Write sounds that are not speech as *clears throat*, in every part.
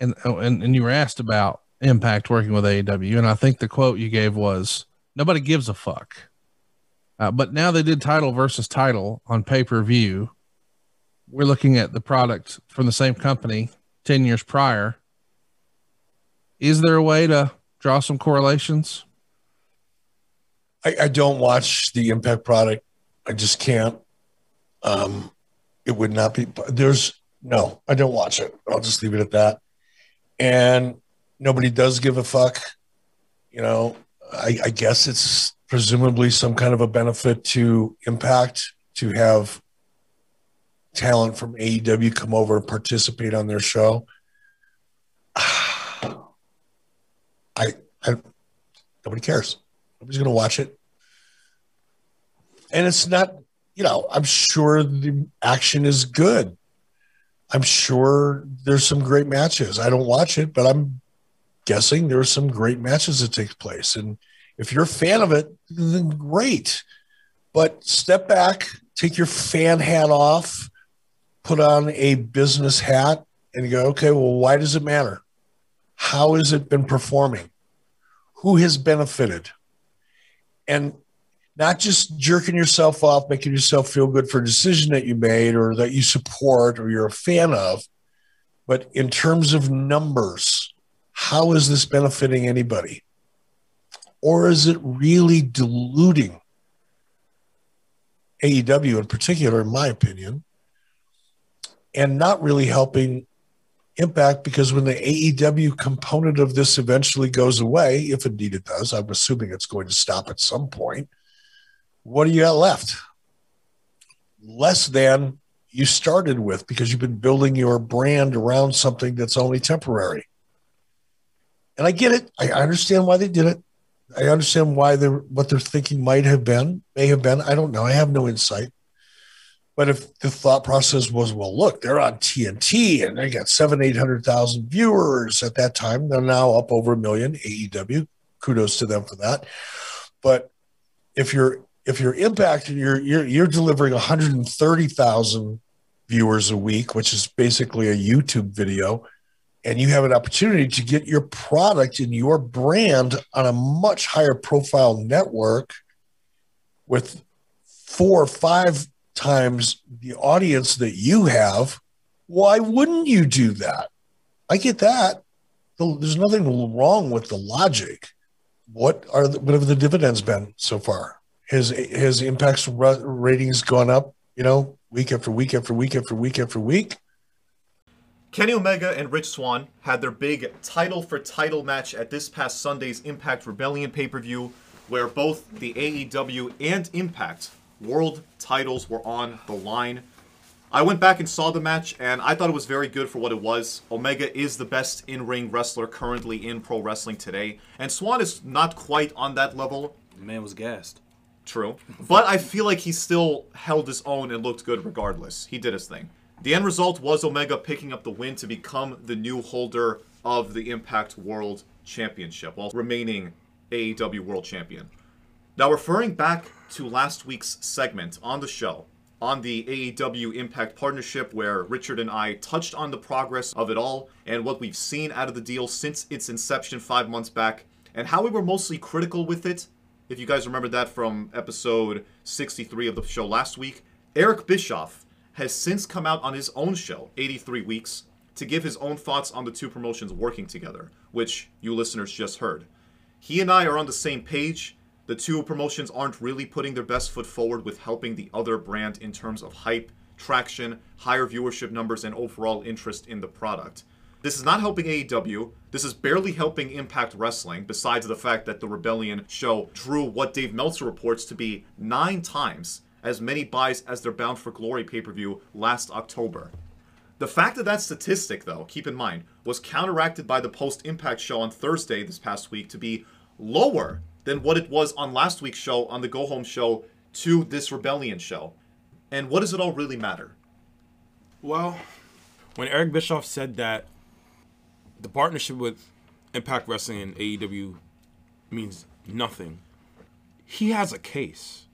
and oh, and and you were asked about Impact working with AEW, and I think the quote you gave was, "Nobody gives a fuck." Uh, but now they did title versus title on pay per view. We're looking at the product from the same company ten years prior. Is there a way to draw some correlations? I, I don't watch the Impact product. I just can't. Um, it would not be. There's no. I don't watch it. I'll just leave it at that. And nobody does give a fuck. You know, I, I guess it's presumably some kind of a benefit to Impact to have talent from AEW come over and participate on their show. *sighs* I, I nobody cares. Nobody's going to watch it. And it's not, you know, I'm sure the action is good. I'm sure there's some great matches. I don't watch it, but I'm guessing there's some great matches that take place. And if you're a fan of it, then great. But step back, take your fan hat off, put on a business hat, and go, okay, well, why does it matter? How has it been performing? Who has benefited? And not just jerking yourself off, making yourself feel good for a decision that you made or that you support or you're a fan of, but in terms of numbers, how is this benefiting anybody? Or is it really diluting AEW in particular, in my opinion, and not really helping Impact because when the AEW component of this eventually goes away, if indeed it does, I'm assuming it's going to stop at some point what do you got left? Less than you started with because you've been building your brand around something that's only temporary. And I get it. I understand why they did it. I understand why they're what they're thinking might have been, may have been. I don't know. I have no insight. But if the thought process was, well, look, they're on TNT and they got seven, eight hundred thousand viewers at that time. They're now up over a million. AEW, kudos to them for that. But if you're if you're impacted, you're you're you're delivering 130,000 viewers a week, which is basically a YouTube video, and you have an opportunity to get your product and your brand on a much higher profile network with four or five times the audience that you have, why wouldn't you do that? I get that. There's nothing wrong with the logic. What are the, what have the dividends been so far? His his impacts ratings gone up, you know, week after week after week after week after week. Kenny Omega and Rich Swann had their big title for title match at this past Sunday's Impact Rebellion pay per view, where both the AEW and Impact world titles were on the line. I went back and saw the match, and I thought it was very good for what it was. Omega is the best in ring wrestler currently in pro wrestling today, and Swann is not quite on that level. The man was gassed. True. But I feel like he still held his own and looked good regardless. He did his thing. The end result was Omega picking up the win to become the new holder of the Impact World Championship while remaining AEW World Champion. Now, referring back to last week's segment on the show, on the AEW Impact partnership, where Richard and I touched on the progress of it all and what we've seen out of the deal since its inception five months back, and how we were mostly critical with it if you guys remember that from episode 63 of the show last week, Eric Bischoff has since come out on his own show, 83 Weeks, to give his own thoughts on the two promotions working together, which you listeners just heard. He and I are on the same page. The two promotions aren't really putting their best foot forward with helping the other brand in terms of hype, traction, higher viewership numbers, and overall interest in the product. This is not helping AEW. This is barely helping Impact Wrestling, besides the fact that the Rebellion show drew what Dave Meltzer reports to be nine times as many buys as their Bound for Glory pay per view last October. The fact of that statistic, though, keep in mind, was counteracted by the post Impact show on Thursday this past week to be lower than what it was on last week's show on the Go Home show to this Rebellion show. And what does it all really matter? Well, when Eric Bischoff said that the partnership with Impact Wrestling and AEW means nothing. He has a case,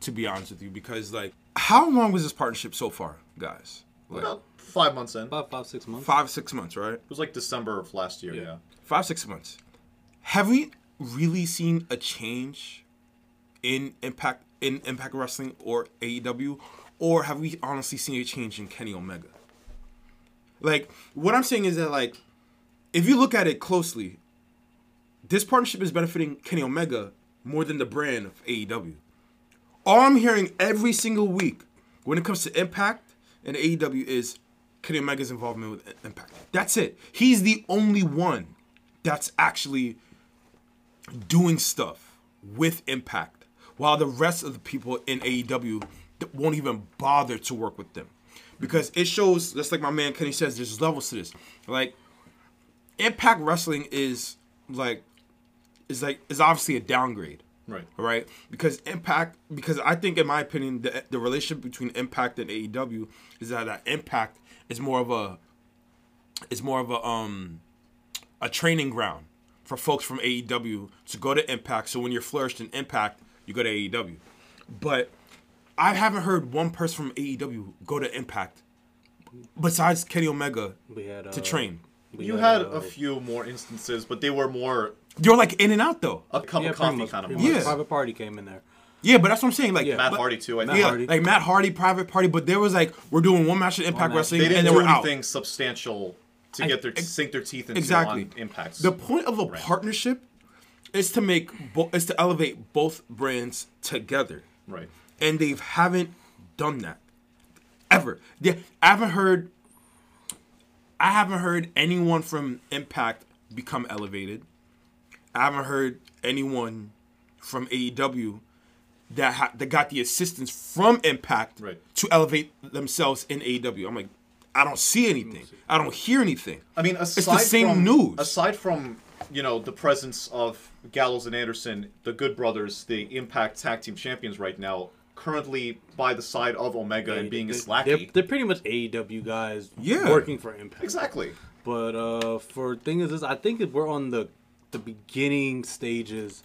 to be honest with you, because like, how long was this partnership so far, guys? About five months in. About five, six months. Five, six months, right? It was like December of last year. Yeah. Five, six months. Have we really seen a change in Impact in Impact Wrestling or AEW, or have we honestly seen a change in Kenny Omega? Like, what I'm saying is that like, if you look at it closely, this partnership is benefiting Kenny Omega more than the brand of AEW. All I'm hearing every single week when it comes to Impact and AEW is Kenny Omega's involvement with Impact. That's it. He's the only one that's actually doing stuff with Impact, while the rest of the people in AEW won't even bother to work with them. Because it shows, just like my man Kenny says, there's levels to this. Like, Impact Wrestling is like is like is obviously a downgrade. Right. All right. Because Impact because I think in my opinion the the relationship between Impact and AEW is that, that Impact is more of a is more of a um a training ground for folks from AEW to go to Impact. So when you're flourished in Impact, you go to AEW. But I haven't heard one person from AEW go to Impact besides Kenny Omega We had uh, to train. we You had uh, a few more instances, but they were more You're like in and out though. a cup yeah, of pretty coffee much, kind of much. Yeah. Private party came in there. Yeah, but that's what I'm saying. Like Yeah. Matt but- Hardy too. I Matt think. Yeah, Hardy. like Matt Hardy, private party, but there was like we're doing one match at Impact match. Wrestling, They didn't and then do we're out. anything substantial to I- get their ex- sink their teeth into Exactly. on impacts. The point of a partnership is to make bo- is to elevate both brands together, right. And they haven't done that ever. They, I haven't heard. I haven't heard anyone from Impact become elevated. I haven't heard anyone from AEW that ha- that got the assistance from Impact Right. to elevate themselves in AEW. I'm like, I don't see anything. I don't hear anything. I mean, aside the same from, news. Aside from you know the presence of Gallows and Anderson, the Good Brothers, the Impact Tag Team Champions right now, currently by the side of Omega and being a slacky. They're, they're pretty much AEW guys Yeah. working for Impact. exactly. But uh, for thing is, is I think if we're on the the beginning stages.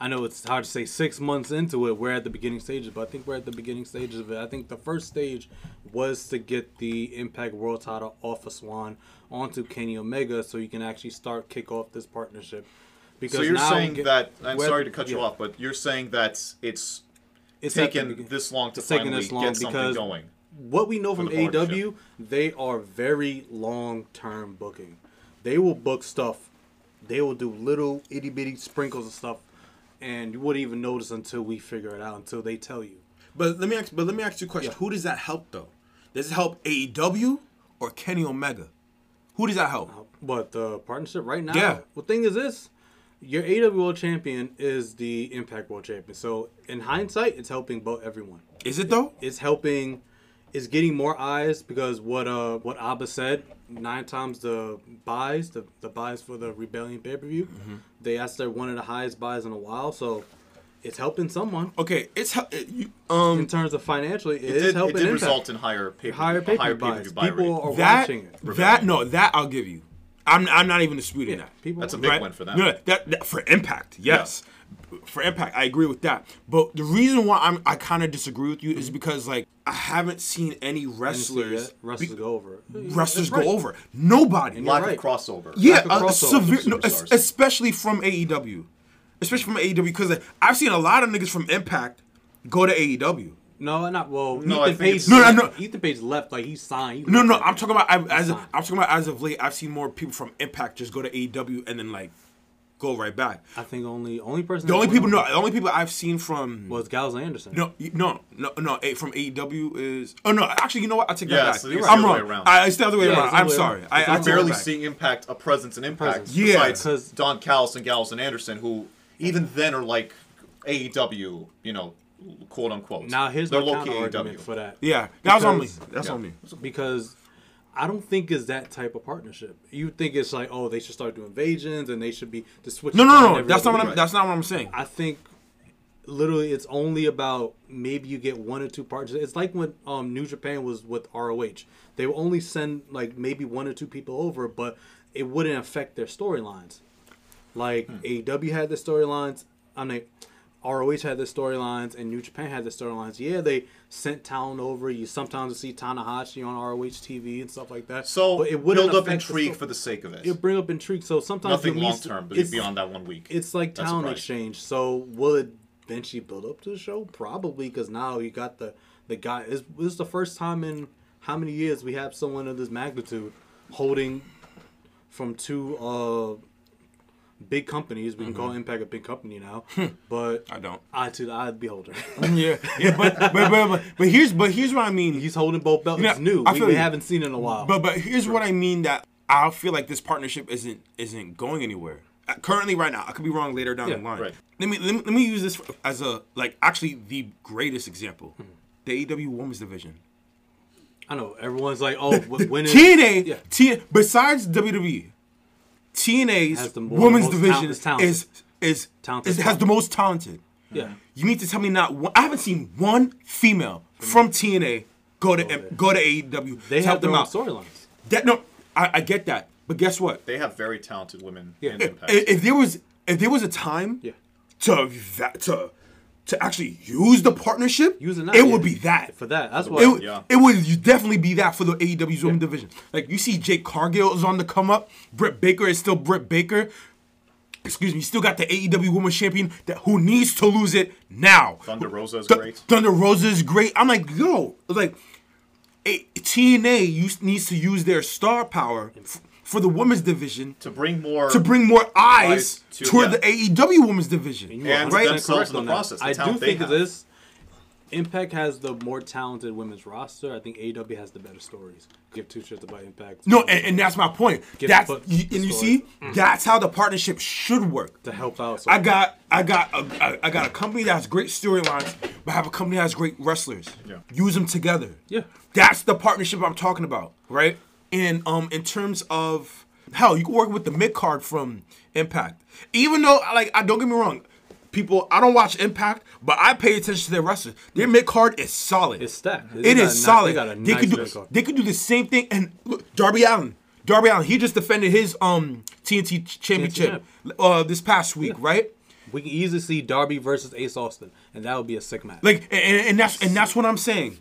I know it's hard to say six months into it. We're at the beginning stages, but I think we're at the beginning stages of it. I think the first stage was to get the Impact World Title off of Swann onto Kenny Omega, so you can actually start kick off this partnership. Because So you're saying get- that I'm sorry to cut you off, but you're saying that it's it's at the taken this long to it's finally this long get something because going. what we know from the partnership. AEW, they are very long term booking. They will book stuff. They will do little itty bitty sprinkles of stuff, and you wouldn't even notice until we figure it out. Until they tell you. But let me ask. But let me ask you a question. Yeah. Who does that help though? Does it help AEW or Kenny Omega? Who does that help? But the partnership right now, Yeah. the thing is this: your AEW World Champion is the Impact World Champion. So in hindsight, it's helping both everyone. Is it though? it's helping it's getting more eyes because what uh what Abba said nine times the buys the, the buys for the rebellion pay-per-view Mm-hmm. they asked they're one of the highest buys in a while so it's helping someone Okay, it's it, you, um in terms of financially it It is did, it helping did Impact. result in higher pay higher per buys pay-per-view buy people rate. are that watching it that no that I'll give you. I'm I'm not even disputing Yeah, that. people That's a big right? win for them. No, that, that for Impact, yes. For Impact, I agree with that. But the reason why I'm I kind of disagree with you is because like I haven't seen any wrestlers wrestlers go over wrestlers That's go over. Nobody. Lack right. of crossover. Yeah, of uh, crossover. severe, no, especially from AEW, especially from AEW because like, I've seen a lot of niggas from Impact go to AEW. No not well No, Ethan Page No, no, no. Ethan Page left like he signed he No, no, I'm talking about I- as of. I'm talking about as of late. I've seen more people from Impact just go to AEW and then like go right back. I think only only person The only people, no, the only people I've seen from was Gallows Anderson no, no, no, no, from AEW is oh no, actually, you know what? I take Yeah, that back. so it's I'm wrong. way around. I, it's the other way Yeah, around. I'm way sorry. around. I, It's I the take other it barely back. seeing Impact a presence in Impact. Presence. Yeah. besides 'Cause- Don Callis and Gallows and Anderson, who even then are like AEW, you know, quote unquote. now here's They're my counter argument for that Yeah, that was on me. That's yeah. on me. because I don't think it's that type of partnership. You think it's like, oh, they should start doing invasions and they should be to switch. No, it no, no. That's not what I'm. week. That's not what I'm saying. I think literally it's only about maybe you get one or two parts. It's like when um, New Japan was with ROH. They would only send like maybe one or two people over, but it wouldn't affect their storylines. Like AEW had the storylines. I mean, ROH had their storylines and New Japan had their storylines. Yeah, they sent talent over. You sometimes see Tanahashi on ROH TV and stuff like that. So But it wouldn't build up affect the intrigue for the sake of it. It bring up intrigue. So sometimes Nothing long term, but it's- beyond that one week. It's like That's talent exchange. So would eventually build up to the show? Probably because now you got the the guy. This is the first time in how many years we have someone of this magnitude holding from two uh big companies. We can call Impact a big company now, *laughs* but I don't. I to the eye of the beholder. *laughs* Yeah, yeah, but but, but but but here's but here's what I mean. He's holding both belts. Yeah, it's new. I We, we haven't seen it in a while. But but here's what I mean that I feel like this partnership isn't isn't going anywhere. Uh, Currently, right now, I could be wrong later down the line. right. Let me, let me let me use this as a like actually the greatest example. Hmm. The AEW Women's Division. I know everyone's like, oh, wh- when is *laughs* TNA, Yeah. T, besides WWE, TNA's more- women's division talent- is talented. is is, Talented is has talent. the most talented. Yeah. You mean to tell me not one? I haven't seen one female from TNA go to there. go to AEW. They to have help their them own out. storylines. That no, I, I get that, but guess what? They have very talented women Yeah. in If, Impact. if there was if there was a time Yeah. to that to to actually use the partnership, Use it now, it yeah. would be that. For that, that's It, what. would- Yeah. it would definitely be that for the AEW's women division. Like you see, Jade Cargill is on the come up. Britt Baker is still Britt Baker. Excuse me, you still got the AEW Women's Champion that who needs to lose it now. Thunder Rosa is Th- great. Thunder Rosa is great. I'm like, yo, like a, TNA use, needs to use their star power f- for the women's division to bring more to bring more eyes Eyes to- toward yeah. the AEW women's division. You are And 100% themselves in the on that. process, the I do think have. this. Impact has the more talented women's roster. I think AEW has the better stories. Give two shits about Impact. No, and, and that's my point. Give that's you, and you story. see, that's how the partnership should work. to help out. So I got, I got, a, I- I got a company that has great storylines, but I have a company that has great wrestlers. Yeah. Use them together. Yeah. that's the partnership I'm talking about, right? And um, in terms of hell, you can work with the mid card from Impact. Even though, like, I don't get me wrong, people, I don't watch Impact, but I pay attention to their wrestlers. Their mid card is solid. It's stacked. They It is solid. they got a They nice could do. They could do the same thing. And look, Darby Allin. Darby Allin. He just defended his um TNT ch- championship uh this past week, right? we can easily see Darby versus Ace Austin, and that would be a sick match. Like, and, and that's and that's what I'm saying.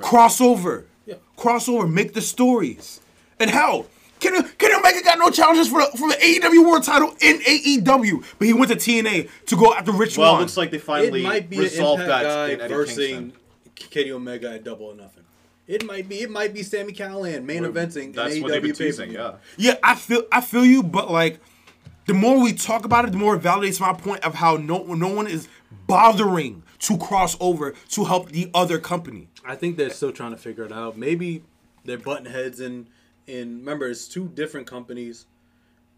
Crossover, Yeah. crossover. Make the stories. And hell, Kenny, Kenny Omega got no challenges for the, for the AEW World Title in AEW, but he went to TNA to go after Rich Well, it Swann. looks like they finally it finally might be an resolved Impact that guy Eddie versus Kingston. Kenny Omega at Double or Nothing. It might be. It might be Sammy Callahan main eventing That's an what they've been AEW teasing, pay-per-view. yeah. Yeah, I feel I feel you, but like the more we talk about it, the more it validates my point of how no no one is bothering to cross over to help the other company. I think they're still trying to figure it out. Maybe they're button heads in. In remember, it's two different companies,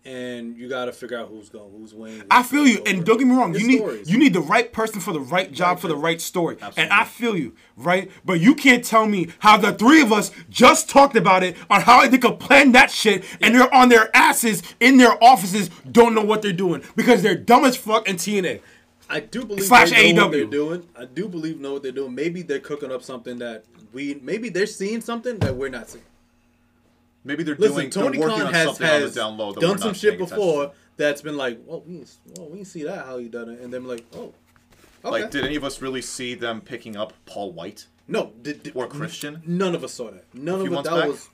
and you got to figure out who's going, who's winning. I feel you, and don't get me wrong, It's you need stories. you need the right person for the right job Right for the right story, and I feel you, right? But you can't tell me how the three of us just talked about it on how they could plan that shit, and they're on their asses in their offices, don't know what they're doing because they're dumb as fuck in TNA. I do believe Slash they know what they're doing. I do believe know what they're doing. Maybe they're cooking up something that we. Maybe they're seeing something that we're not seeing. Maybe they're Listen, doing. Tony they're working Khan on has, something on the has down low that we're done some shit before that's been like, well, we didn't, well, we didn't see that how you done it, and then like, oh, okay. Like, did any of us really see them picking up Paul White? no, did, did- Or Christian? None of us saw that. None of months That back? was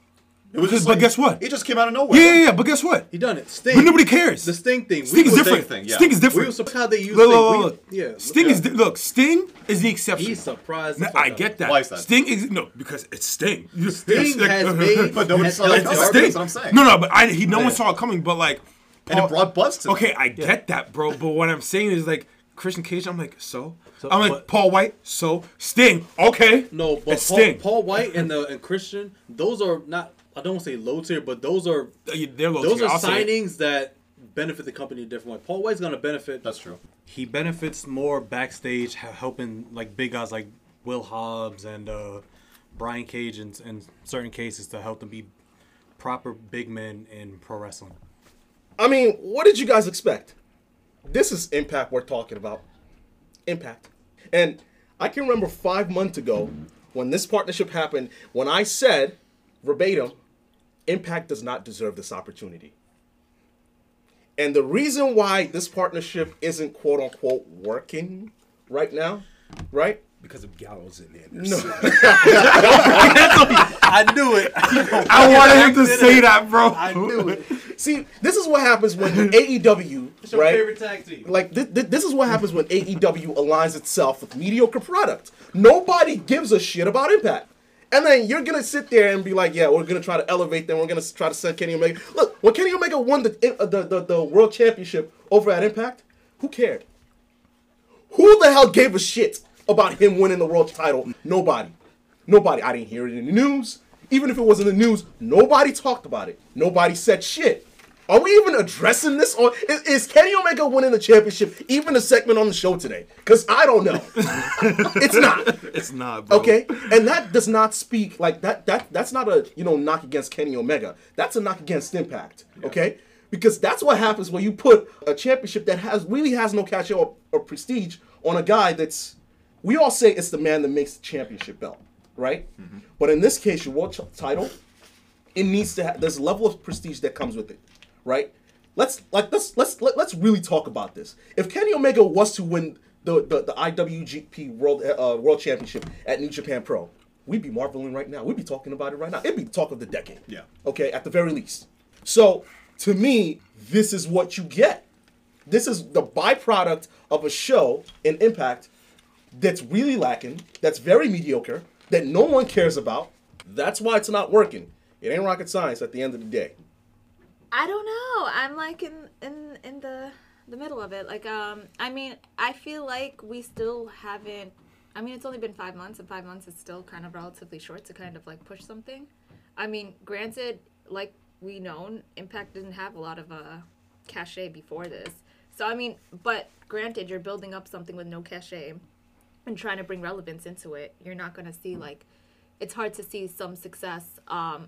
It was just But like- guess what? It just came out of nowhere. Yeah, yeah, yeah, but guess what? he done it. Sting. But nobody cares. The Sting thing. Sting we is different. thing, yeah. Sting is We different. were surprised how they used Look, Sting. look, look, look. yeah, Sting is di- look. Sting is the exception. He's surprised. No, the fuck I get that. Why is that? Sting is no because it's Sting. Sting has made- *laughs* But no has saw that helped coming. That's what I'm saying. No, no, but I he no one saw it coming. But like, And it brought buzz to. Okay, I get that, bro. But what I'm saying is like Christian Cage. I'm like, so. So, I'm like but- Paul White. So Sting. Okay. No, but Paul, Sting. Paul White and the and Christian, those are not. I don't want to say low tier, but those are Uh, They're low those tier, are I'll signings that benefit the company a different way. Paul White's gonna benefit. That's true. he benefits more backstage, helping like big guys like Will Hobbs and uh, Brian Cage in, in certain cases to help them be proper big men in pro wrestling. I mean, what did you guys expect? This is Impact we're talking about. Impact. And I can remember five months ago when this partnership happened, when I said verbatim, Impact does not deserve this opportunity. And the reason why this partnership isn't quote unquote working right now, right? Because of Gallows in there. No. *laughs* I knew it. I wanted him to say that, bro. I knew it. See, this is what happens when AEW, It's your right? favorite tag team. Like th- th- this is what happens when AEW aligns itself with mediocre product. Nobody gives a shit about Impact. And then you're gonna sit there and be like, "Yeah, we're gonna try to elevate them. We're gonna try to send Kenny Omega." Look, when Kenny Omega won the uh, the, the the world championship over at Impact, who cared? Who the hell gave a shit about him winning the world title? Nobody. Nobody. I didn't hear it in the news. Even if it was in the news, nobody talked about it. Nobody said shit. Are we even addressing this? Or is, is Kenny Omega winning the championship even a segment on the show today? Because I don't know. *laughs* it's not. It's not, bro. Okay, and that does not speak like that. That that's not a you know knock against Kenny Omega. That's a knock against Impact. Okay, because that's what happens when you put a championship that has really has no cachet or, or prestige on a guy that's. We all say it's the man that makes the championship belt, right? Mm-hmm. But in this case, your world ch- title, it needs to have. There's a level of prestige that comes with it, right? Let's like let's let's let, let's really talk about this. If Kenny Omega was to win the the, the IWGP World uh, World Championship at New Japan Pro, we'd be marveling right now. We'd be talking about it right now. It'd be the talk of the decade. Yeah. Okay, at the very least. So to me, this is what you get. This is the byproduct of a show in Impact that's really lacking, that's very mediocre, that no one cares about. That's why it's not working. It ain't rocket science at the end of the day. I don't know. I'm like in in in the the middle of it. Like um I mean, I feel like we still haven't I mean, it's only been 5 months and 5 months is still kind of relatively short to kind of like push something. I mean, granted like we known Impact didn't have a lot of uh cachet before this. So I mean, but granted you're building up something with no cachet and trying to bring relevance into it. You're not going to see like it's hard to see some success um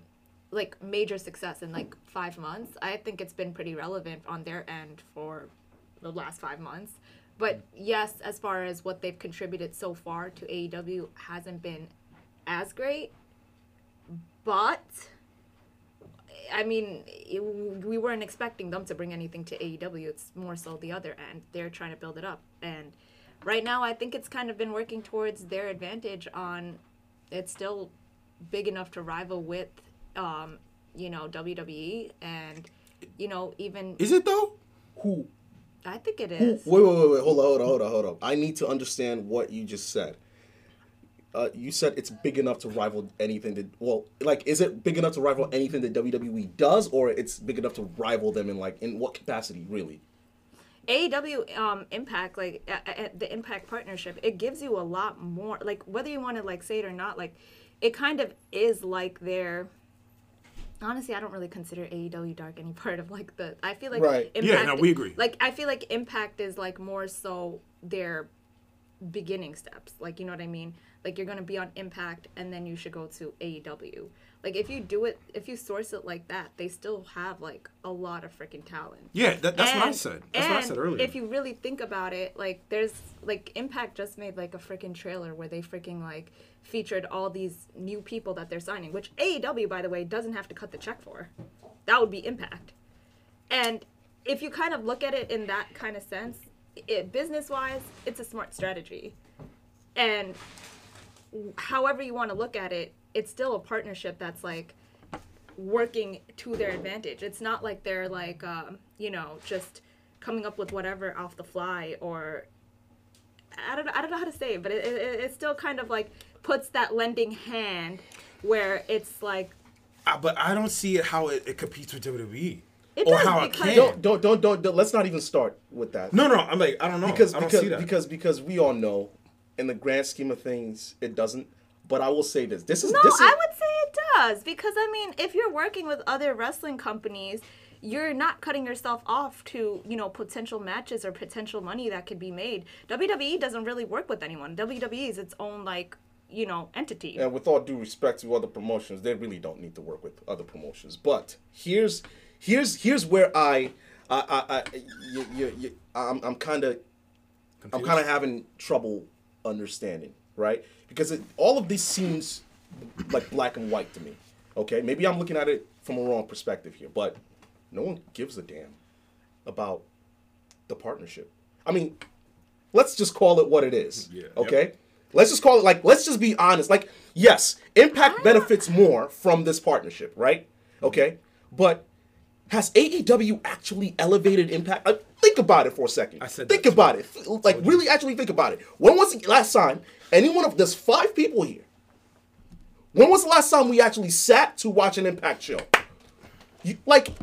like major success in like five months. I think it's been pretty relevant on their end for the last five months. But yes, as far as what they've contributed so far to AEW hasn't been as great. But I mean, it, we weren't expecting them to bring anything to AEW. It's more so the other end. They're trying to build it up. And right now, I think it's kind of been working towards their advantage on it's still big enough to rival with, um, you know, WWE and, you know, even. Is it though? Who? I think it is. who is. wait, wait, wait, wait. Hold on, hold on, hold on, hold on. I need to understand what you just said. Uh, you said it's big enough to rival anything that. Well, like, is it big enough to rival anything that WWE does, or it's big enough to rival them in like in what capacity, really? AEW um, Impact, like uh, uh, the Impact partnership, it gives you a lot more. Like whether you want to like say it or not, like it kind of is like their. Honestly, I don't really consider AEW Dark any *laughs* part of like the. I feel like Right. Yeah, no, we agree. Like I feel like Impact is like more so their beginning steps. Like you know what I mean? Like you're gonna be on Impact and then you should go to AEW. Like if you do it, if you source it like that, they still have like a lot of freaking talent. Yeah, that, that's what I said. That's what I said earlier. If you really think about it, like there's like Impact just made like a freaking trailer where they freaking like featured all these new people that they're signing, which AEW by the way doesn't have to cut the check for. That would be Impact. And if you kind of look at it in that kind of sense, it, business wise, it's a smart strategy. And however you want to look at it, it's still a partnership that's like working to their advantage. It's not like they're like, um, you know, just coming up with whatever off the fly or I don't I don't know how to say it, but it, it, it still kind of like puts that lending hand where it's like Uh, but I don't see it how it, it competes with WWE. It or does, how it because- can. Don't, don't, don't, don't, don't. Let's not even start with that. No, no, I'm like, I don't know. because I don't because see that. because because we all know, in the grand scheme of things, it doesn't. But I will say this: this is No, this is I would say it does because I mean, if you're working with other wrestling companies, you're not cutting yourself off to you know potential matches or potential money that could be made. WWE doesn't really work with anyone. WWE is its own like you know entity. and with all due respect to other promotions, they really don't need to work with other promotions. But here's here's here's where I I I, I you, you, you, I'm I'm kind of I'm kind of having trouble understanding, right? Because it, all of this seems like black and white to me. Okay, maybe I'm looking at it from a wrong perspective here, but no one gives a damn about the partnership. I mean, Let's just call it what it is. Yeah. Okay. Let's just call it like. Let's just be honest. Like, yes, Impact ah. benefits more from this partnership, right? Okay. But has AEW actually elevated Impact? Like, think about it for a second. I said think that too. about it. Like, really, actually think about it. When was the last time any one of there's five people here? When was the last time we actually sat to watch an Impact show? You, like, s-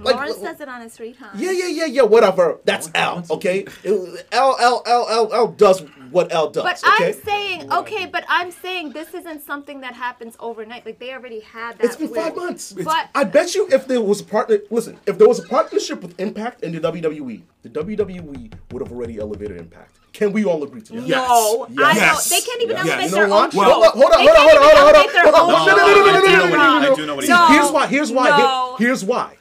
like Lawrence says it on his free time. yeah, yeah, yeah, yeah, whatever. That's L, okay? It- L, L, L, L, L does what L does, But okay? I'm saying, okay, but I'm saying this isn't something that happens overnight. Like they already had that. It's been weird- five months. But I bet you if there was a partner, listen, if there was a partnership with Impact and the WWE, the WWE would have already elevated Impact. Can we all agree to that? no, I Yes. don't. They can't even Yes. elevate You know their what? own show. Hold on, hold on, They hold on, can't hold on, even hold on, elevate their hold on. own No, no, no, no, no, show. no, no, no, They're no, no, wrong. no, no. I do know what See, he's No. here's why. Here's why. No. here- here's why.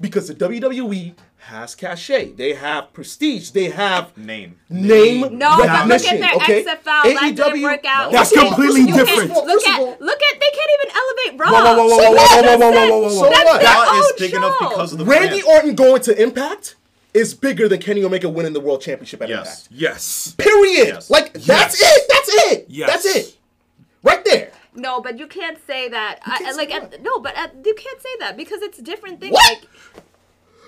Because the WWE has cachet. They have prestige. They have Name. name No, but look at recognition. their okay? XFL. That didn't work out. That's Look completely you can't- different. Look at, look at, they can't even elevate Raw. Whoa, whoa, whoa, whoa, So whoa, what? whoa, whoa, That's whoa, whoa, whoa, whoa, So. That's what? That is own big enough because of the Randy brand. Orton going to Impact is bigger than Kenny Omega winning the World Championship at Yes. Impact. Yes. Period. Yes. Like that's it. That's it. Yes. That's it. Right there. No, but you can't say that. I, can't like, say at, uh, no, but at, you can't say that because it's different things. What?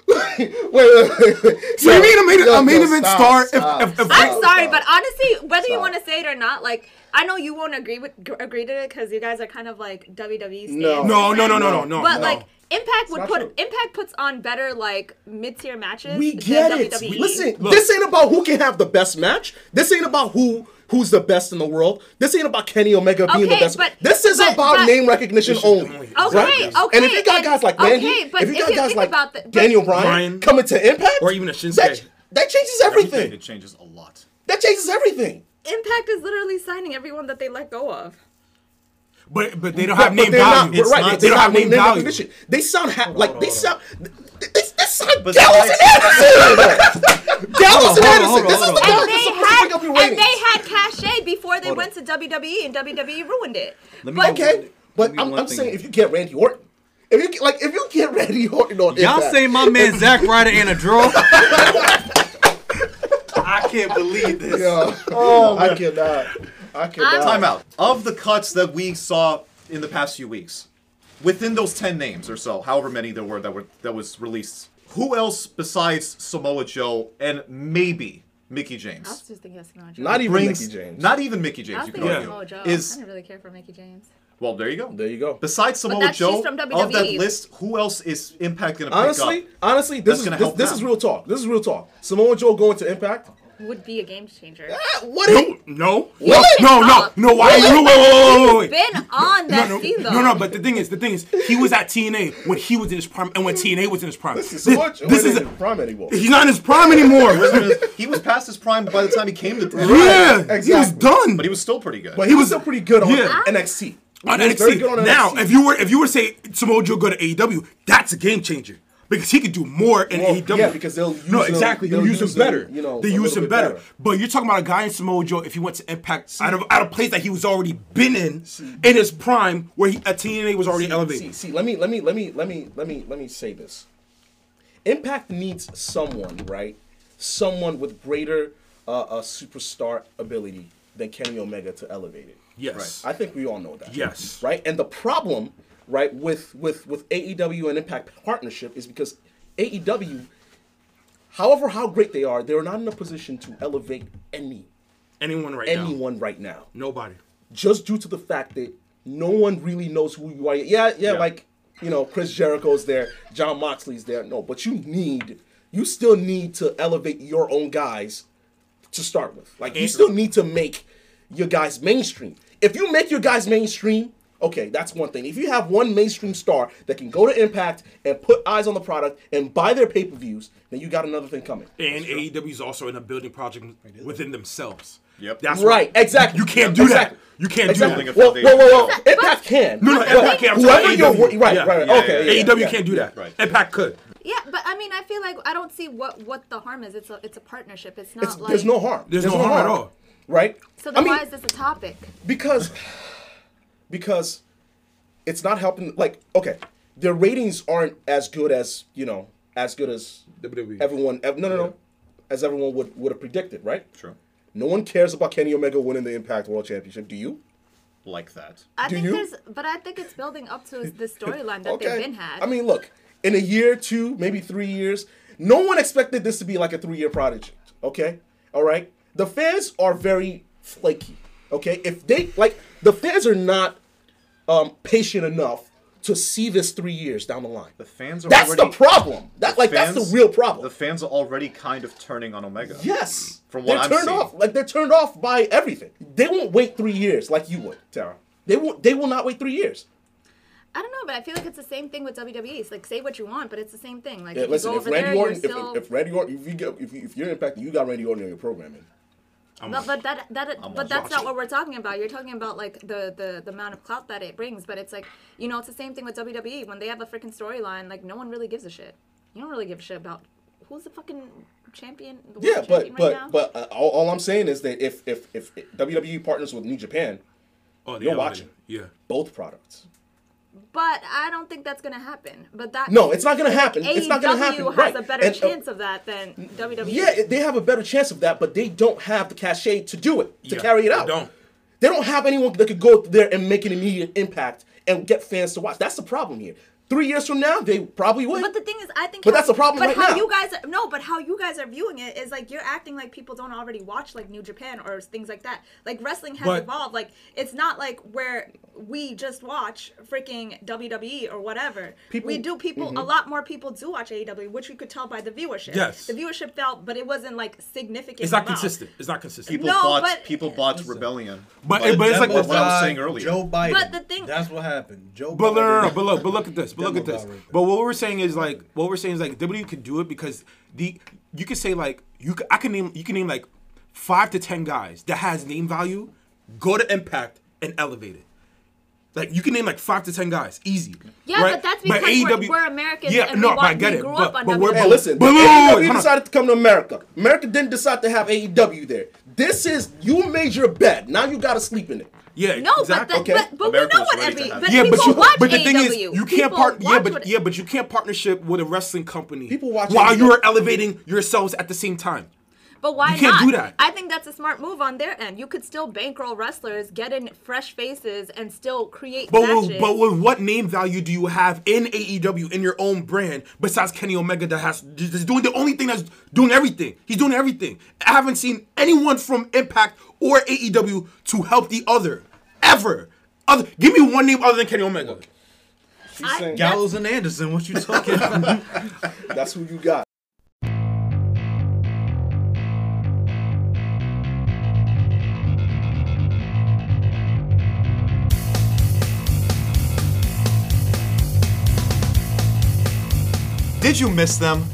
Like, *laughs* wait, wait, wait, wait. So you mean a main, Yo, a main yo, event stop, star? stop, if, if, if, stop. I'm sorry, but honestly, whether you want to say it or not, like, I know you won't agree with g- agree to it because you guys are kind of like WWE stands. No. no, no, no, no, no, no. But no. like Impact would put true. Impact puts on better like mid tier matches. We than get it. WWE. Listen, Look. this ain't about who can have the best match. This ain't about who who's the best in the world. This ain't about Kenny Omega being the best. but- this is but- about but- name recognition only. only- Okay, right? okay. And if you got guys like Randy, okay, if you got if you guys like about the- Daniel Bryan, Bryan, coming to Impact, or even a Shinsuke. that, that changes everything. It changes a lot. That changes everything. Impact is literally signing everyone that they let go of. but but they don't But- have name they're not- value. Right, not- they, they don't have name value. recognition. They sound ha- like they sound. They, they, they sound But Gallows and Anderson. Gallows and hold on, Anderson. This is the guy. And they supposed to had bring up your and they had cachet before they Hold went to WWE and WWE ruined it. Let me But Okay, but me I'm, I'm saying if you get Randy Orton, if you get, like if you get Randy Orton on Y'all Impact, say my man Zack Ryder in a draw? *laughs* I can't believe this. Yeah. Oh, I cannot. I cannot. Time out. Of the cuts that we saw in the past few weeks, within those ten names or so, however many there were that were that was released, who else besides Samoa Joe and maybe Mickie I was James just thinking of Samoa Joe. Not even brings Mickie James. not even Mickie I James was you thinking of Samoa Joe. is I didn't really care for Mickie James. well there you go. there you go. Besides Samoa that's- Joe, she's from of that list, who else is Impact gonna pick Honestly, up? honestly, this is gonna this, help this is real talk. This is real talk. Samoa Joe going to Impact. Would be a game changer. Ah, What? is- No, no, What? no, no, no. Why? Really? No, wait, wait, wait, wait, wait. Been on that no, no, scene though. no, no, but the thing is, the thing is, he was at TNA when he was in his prime, and when TNA was in his prime. This is This, Samoa Joe this is in his prime anymore. he's not in his prime anymore. he was past his prime by the time he came to TNA. yeah, exactly. he was done. but he was still pretty good. But he was still pretty good on Yeah. NXT. on He was very NXT. good on now, NXT. if you were if you were to say Samoa Joe go to AEW, that's a game changer because he could do more in Well, AEW. yeah, because they'll use no exactly they'll, use him use him, better. you know, they use him better. better. But you're talking about a guy in Samoa Joe if he went to Impact out of out of place that he was already been in in his prime where he at TNA was already see, elevated. See, see, let me let me let me let me let me let me say this. Impact needs someone, right? Someone with greater uh, uh, superstar ability than Kenny Omega to elevate it. Yes. I think we all know that. Yes. Right? And the problem, right, with with with AEW and Impact partnership is because AEW, however how great they are, they're not in a position to elevate any Anyone right now? anyone right now. Nobody. Just due to the fact that no one really knows who you are. Yeah, yeah, Yeah. like you know, Chris Jericho's there, Jon Moxley's there. No, but you need, you still need to elevate your own guys to start with. Like you still need to make your guys mainstream. If you make your guys mainstream, okay, that's one thing. If you have one mainstream star that can go to Impact and put eyes on the product and buy their pay per views, then you got another thing coming. And AEW is also in a building project within themselves. Yep. That's Right, why- exactly. You can't do Exactly. that. You can't Exactly. do that. a Whoa, whoa, whoa, foundation. Impact can. No, no, But Impact can't. I'm Whoever you're, AEW. right, Yeah. right, Yeah, okay. yeah, yeah, AEW yeah. can't do that. Right. Impact could. Yeah, but I mean, I feel like I don't see what what the harm is. It's a it's a partnership. It's not It's, like there's no harm. There's no harm at all. Right? So I then mean, why is this a topic? because *sighs* *sighs* *sighs* because it's not helping. Like, okay, their ratings aren't as good as you know, as good as WWE. everyone. ev- No, no, no. as everyone would would have predicted, right? True. No one cares about Kenny Omega winning the Impact World Championship. Do you? Like that. I Do think you? there's, but I think it's building up to the *laughs* storyline that they've been had. I mean, look, in a year, two, maybe three years, no one expected this to be like a three-year project. Okay, all right. The fans are very flaky. Okay, if they like, the fans are not um, patient enough to see this three years down the line. The fans are already That's already the problem. That like that's the real problem. The fans are already kind of turning on Omega. yes, From what they're I'm turned seeing. off. Like they're turned off by everything. They won't wait three years like you would, Tara. They won't. They will not wait three years. I don't know, but I feel like it's the same thing with WWE. It's like say what you want, but it's the same thing. Like Yeah, if listen, you go if over Randy there, Orton, you're if, still. if Randy Orton, if you get, if, you, if you're impacted, you got Randy Orton on your programming. No, but that that I'm but that's not watching. what we're talking about. You're talking about like the, the the amount of clout that it brings, but it's like you know it's the same thing with WWE when they have a freaking storyline. Like no one really gives a shit. You don't really give a shit about who's the fucking champion. The world Yeah, but champion but right now? but uh, all, all I'm saying is that if if if WWE partners with New Japan, Oh, You're yeah, watching. Yeah. both products. But I don't think that's gonna happen. But that No, it's not gonna happen. It's not gonna AEW happen. has Right. a better And, uh, chance of that than WWE. Yeah, they have a better chance of that, but they don't have the cachet to do it to Yeah, carry it out. they out. don't. They don't have anyone that could go there and make an immediate impact and get fans to watch. That's the problem here. Three years from now, they probably would. But the thing is, I think. But how- that's the problem But right how now. you guys are, no, but how you guys are viewing it is like you're acting like people don't already watch like New Japan or things like that. Like wrestling has But- evolved. Like it's not like where we just watch freaking WWE or whatever. People- we do. People Mm-hmm. a lot more people do watch AEW, which we could tell by the viewership. Yes. the viewership felt, but it wasn't like significant. It's not amount. consistent. It's not consistent. People No, bought but- people bought Rebellion. But- but it's like what what I was saying earlier. Joe Biden. But the thing- that's what happened. Joe But Biden. no, no, no, but look, but look at this. But look at this. Right. But what we're saying is like, what we're saying is like, WWE could do it because the you could say like you could, I can name you can name like five to ten guys that has name value, go to Impact and elevate it. Like you can name like five to ten guys, easy. Yeah, right? but that's because we're- we're Americans Yeah, and no, we but I get it. grew but, up but we're, WWE. Hey, listen, but, if wait, wait, wait, AEW decided to come to America. America didn't decide to have AEW there. This is you made your bed. Now you got to sleep in it. Yeah, No, exactly. but, the, Okay. but, but we know what every. But yeah, people but you, watch but the AEW. thing is, you can't part. Yeah, but yeah, but you can't partnership with a wrestling company. People watch while you are elevating yourselves at the same time. But why You can't not? do that. I think that's a smart move on their end. You could still bankroll wrestlers, get in fresh faces, and still create But matches. with, but with what name value do you have in AEW in your own brand besides Kenny Omega that has is doing the only thing that's doing everything? He's doing everything. I haven't seen anyone from Impact or AEW to help the other ever. Other, give me one name other than Kenny Omega. She's I- Gallows and Anderson. What you talking *laughs* about? that's who you got. Did you miss them?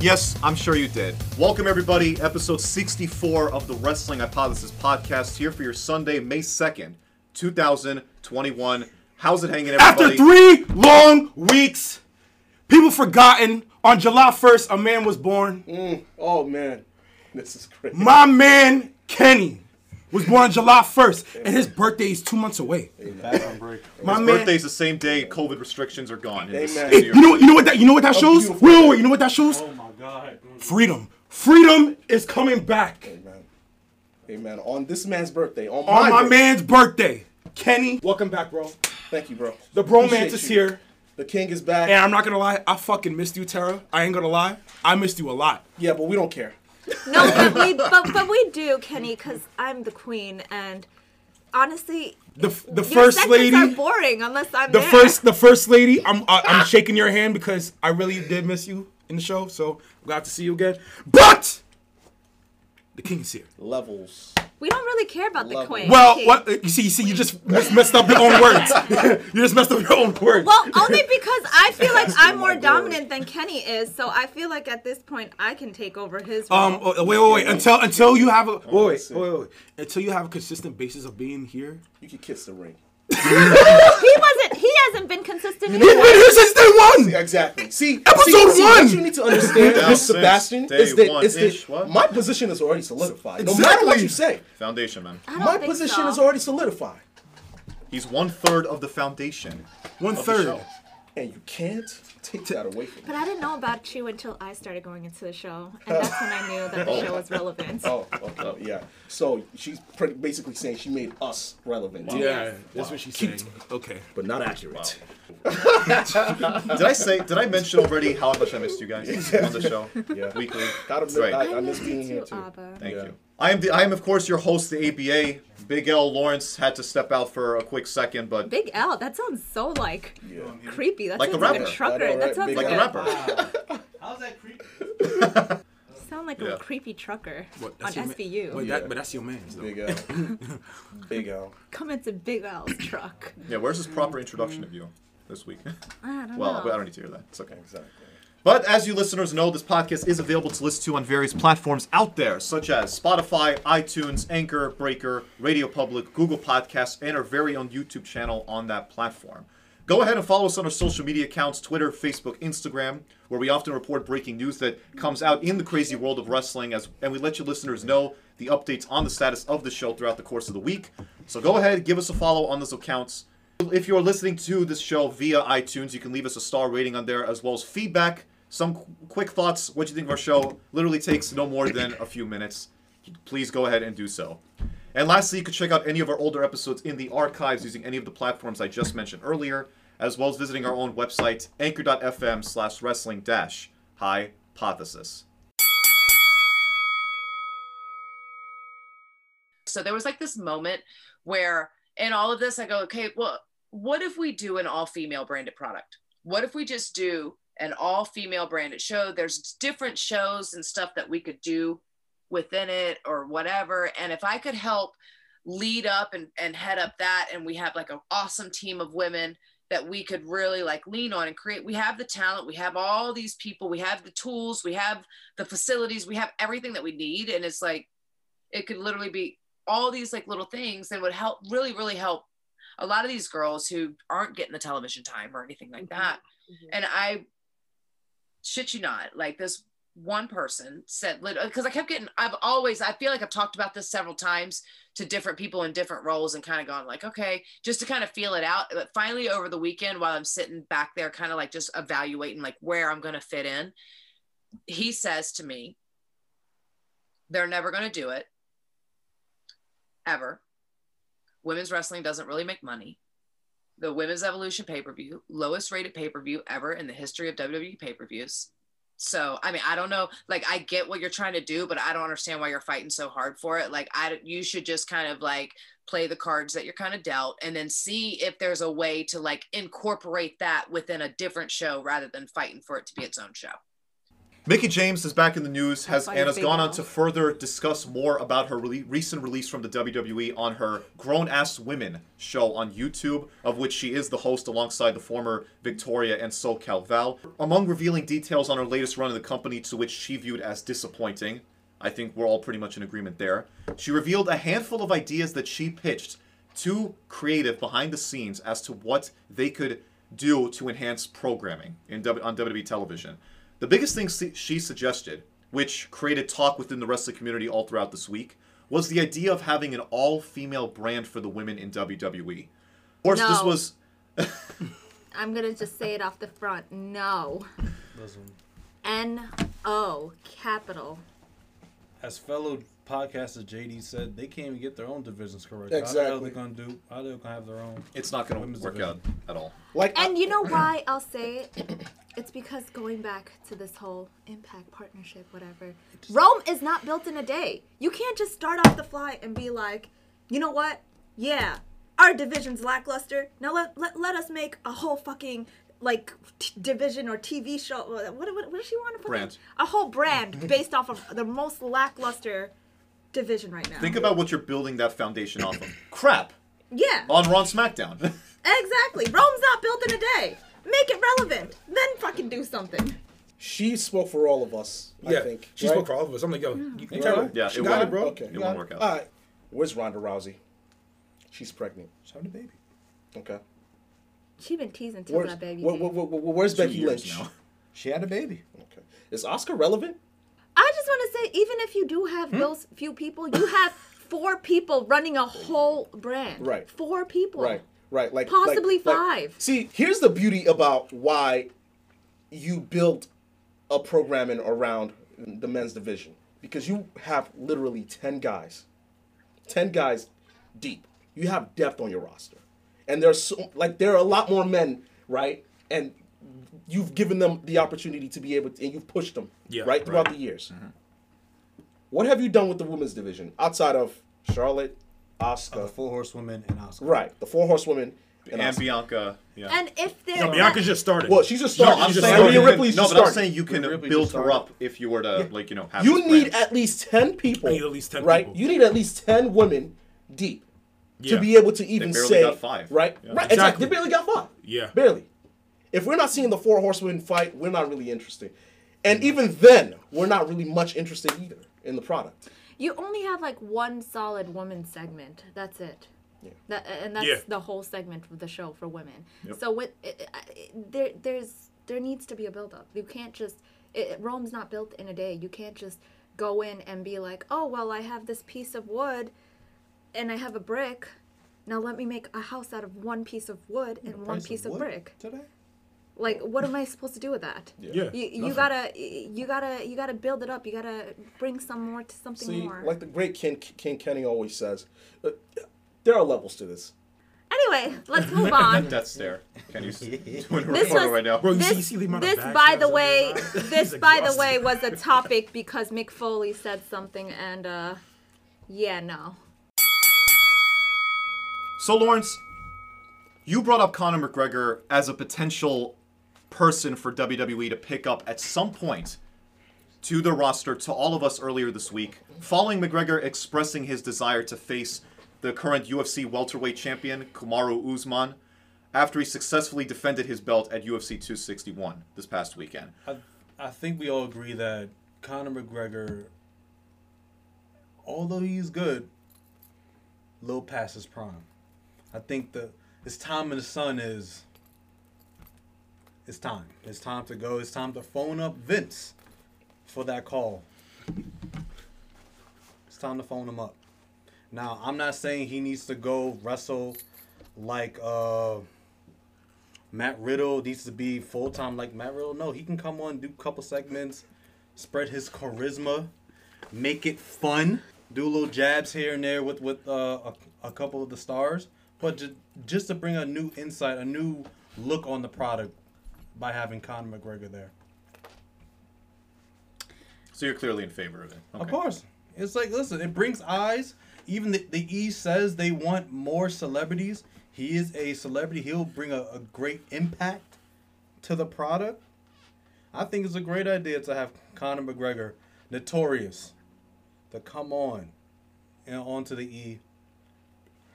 Yes, I'm sure you did. Welcome, everybody. Episode 64 of the Wrestling Hypothesis podcast here for your Sunday, May 2nd, 2021. How's it hanging, everybody? After everybody? three long weeks, people forgotten on July 1st, a man was born. Mm, oh man, this is crazy. My man Kenny was born on July 1st, and his birthday is two months away. Back. My His man, birthday's the same day COVID restrictions are gone. in this- Amen. Hey, you York. know, you know what that, you know what that shows? beautiful. Wait, wait, wait, you know what that shows? Oh my god. Freedom. Freedom is coming back Amen. Amen. On this man's birthday, on, on my birthday. man's birthday. Kenny, welcome back, bro. Thank you, bro. The bromance Appreciate is you. here, The king is back. and I'm not gonna lie, I fucking missed you, Tara. I ain't gonna lie, I missed you a lot. Yeah, but we don't care. No, but we but, but we do, Kenny, because I'm the queen, and honestly, The the first lady, are boring unless I'm the there. first the first lady. I'm I, I'm shaking your hand because I really did miss you in the show. So I'm glad to see you again. But the king is here. Levels. We don't really care about the queen. Well, King. what you see, you see, you just mis- messed up your own words. *laughs* you just messed up your own words. Well, only because I feel like *laughs* I'm more my glory. dominant than Kenny is, so I feel like at this point I can take over his. Um, role. oh, wait, wait, wait. Until until you have a wait, wait, wait, wait. Until you have a consistent basis of being here. You can kiss the ring. *laughs* he hasn't been consistent. He's been here since day one. Exactly. *laughs* See, Episode see, see, one! What you need to understand, Down Miss Sebastian, is that, one is ish, that what? my position is already solidified. No matter what you say, Foundation, man. I don't my think position so. is already solidified. He's one third of the foundation. One of the third. Show. and you can't take that away from But me. I didn't know about you until I started going into the show, and that's when I knew that the *laughs* oh. show was relevant. Oh, okay, yeah. So she's pretty, basically saying she made us relevant, Yeah, that's what she's saying. Okay. but not accurate. *laughs* Did I say? Did I mention already how much I missed you guys *laughs* on the show? Yeah. Weekly. Gotta admit, Right. I, I miss missed being you here too, too. Abba. Thank Yeah. you. I am the I am of course your host, the ABA. Big L Lawrence had to step out for a quick second, but Big L. That sounds so like Yeah. creepy. That Like the sounds like a rapper. trucker. I know, That sounds Big like like, the a rapper. *laughs* How's that creepy? *laughs* sound like Yeah. a creepy trucker What? on That's your SVU. Wait, Yeah. that, but that's your man's though. Big L. *laughs* Big L. Come into Big L's truck. Yeah, where's his proper introduction of you this week? I don't well, know. I don't need to hear that. It's okay. Exactly. But as you listeners know, this podcast is available to listen to on various platforms out there, such as Spotify, iTunes, Anchor, Breaker, Radio Public, Google Podcasts, and our very own YouTube channel on that platform. Go ahead and follow us on our social media accounts Twitter, Facebook, Instagram, where we often report breaking news that comes out in the crazy world of wrestling, as and we let you listeners know the updates on the status of the show throughout the course of the week. So go ahead, give us a follow on those accounts. If you're listening to this show via iTunes, you can leave us a star rating on there as well as feedback, some qu- quick thoughts, what you think of our show. Literally takes no more than a few minutes. Please go ahead and do so. And lastly, you can check out any of our older episodes in the archives using any of the platforms I just mentioned earlier, as well as visiting our own website, anchor.fm slash wrestling dash hypothesis. So there was like this moment where in all of this, I go, okay, well, what if we do an all female branded product? What if we just do an all female branded show? There's different shows and stuff that we could do within it or whatever. And if I could help lead up and, and head up that, and we have like an awesome team of women that we could really like lean on and create. We have the talent, we have all these people, we have the tools, we have the facilities, we have everything that we need. And it's like, it could literally be all these like little things that would help really really help a lot of these girls who aren't getting the television time or anything like mm-hmm. that mm-hmm. and i shit you not like this one person said because i kept getting i've always i feel like i've talked about this several times to different people in different roles and kind of gone like okay just to kind of feel it out but finally over the weekend while i'm sitting back there kind of like just evaluating like where i'm going to fit in he says to me they're never going to do it ever. Women's wrestling doesn't really make money. The Women's Evolution pay per view, lowest rated pay per view ever in the history of WWE pay per views. So, I mean, I don't know. Like, I get what you're trying to do, but I don't understand why you're fighting so hard for it. Like, I you should just kind of like play the cards that you're kind of dealt, and then see if there's a way to like incorporate that within a different show rather than fighting for it to be its own show. Mickie James is back in the news has and has gone on to further discuss more about her rele- recent release from the WWE on her Grown Ass Women show on YouTube, of which she is the host alongside the former Victoria and SoCal Calval. Among revealing details on her latest run in the company, to which she viewed as disappointing, I think we're all pretty much in agreement there. She revealed a handful of ideas that she pitched to creative behind the scenes as to what they could do to enhance programming in w- on WWE television. The biggest thing she suggested, which created talk within the wrestling community all throughout this week, was the idea of having an all-female brand for the women in WWE. Of course, this was *laughs* I'm gonna just say it off the front. No. Listen, N O capital. as fellow podcaster JD said, they can't even get their own divisions correct. Exactly. How the hell they gonna do? How they gonna have their own? it's not going to Women's work out at all. Like, And you know *clears throat* why I'll say it? It's because going back to this whole impact partnership, whatever. Rome is not built in a day. You can't just start off the fly and be like, you know what? Yeah, our division's lackluster. Now let let, let us make a whole fucking like t- division or TV show. What, what, what does she want to put? Brand. A whole brand based off of the most lackluster division right now. Think about what you're building that foundation off of. *coughs* Crap yeah, on Raw and SmackDown. *laughs* exactly. Rome's not built in a day. Make it relevant, then fucking do something. she spoke for all of us, Yeah, I think. she right? spoke for all of us. I'm like, yo, you can Yeah. tell her. Yeah, she it got won't. it, bro. Okay. It won't work out. All right. Where's Ronda Rousey? She's pregnant. Shout a baby. Okay. She been teasing till Where's, that baby. where, came. where, where, where's Two Becky years Lynch? now. She had a baby. Okay. Is Oscar relevant? I just want to say, even if you do Hmm? have those few people, you have *coughs* four people running a whole brand. Right. Four people. Right. right? Like Possibly like- like- five. see, here's the beauty about why you built a programming around the men's division because you have literally ten guys, ten guys deep. You have depth on your roster, and there's so, like there are a lot more men, right? And you've given them the opportunity to be able to, and you've pushed them, Yeah, right, throughout right. the years. What have you done with the women's division outside of Charlotte, Uh, Oscar, the four horsewomen and Oscar. right? The four horsewomen and, And Bianca. Yeah. And if they're No, Bianca's just started. Well, she's just No, starting. I'm She's just just saying. Rhea Ripley's no, just but I'm saying you can Rhea build her up if you were to, like, you know, have. You need brand. at least ten people. I need at least 10 right? people. You need at least ten women deep Yeah. to be able to even barely say got five. right, Yeah. right. Exactly. Exactly. They barely got five. Yeah. barely. If we're not seeing the four horsewomen fight, we're not really interested. And even then, we're not really much interested either in the product. You only have like one solid woman segment. That's it. Yeah. That and that's Yeah. the whole segment of the show for women. So with it, it, there, there's there needs to be a build up. You can't just it, Rome's not built in a day. You can't just go in and be like, oh well, I have this piece of wood, and I have a brick. Now let me make a house out of one piece of wood and one Price of piece of wood brick. Today? Like, what am I supposed to do with that? Yeah. You, you nothing. gotta you gotta you gotta build it up. You gotta bring some more to something See, more. like the great King, King Kenny always says, uh, there are levels to this. Anyway, let's move *laughs* on. Death stare. Can you *laughs* *laughs* doing a This was right now? Bro, you see, you this, see the this by the way, under his eyes? this He's by the way was a topic because Mick Foley said something and uh, yeah, no. So, Lawrence, you brought up Conor McGregor as a potential person for WWE to pick up at some point to the roster to all of us earlier this week, following McGregor expressing his desire to face the current UFC welterweight champion, Kamaru Usman, after he successfully defended his belt at UFC 261 this past weekend. I, I think we all agree that Conor McGregor, although he's good, little past his prime. I think the his time in the sun is. It's time. It's time to go. It's time to phone up Vince for that call. It's time to phone him up. Now, I'm not saying he needs to go wrestle like uh Matt Riddle needs to be full time like Matt Riddle. No, he can come on, do a couple segments, spread his charisma, make it fun, do little jabs here and there with with uh, a, a couple of the stars, but just just to bring a new insight, a new look on the product by having Conor McGregor there. So you're clearly in favor of it. Of course. It's like, listen, it brings eyes. Even the, the E says they want more celebrities. He is a celebrity. He'll bring a, a great impact to the product. I think it's a great idea to have Conor McGregor, notorious, to come on and onto the E,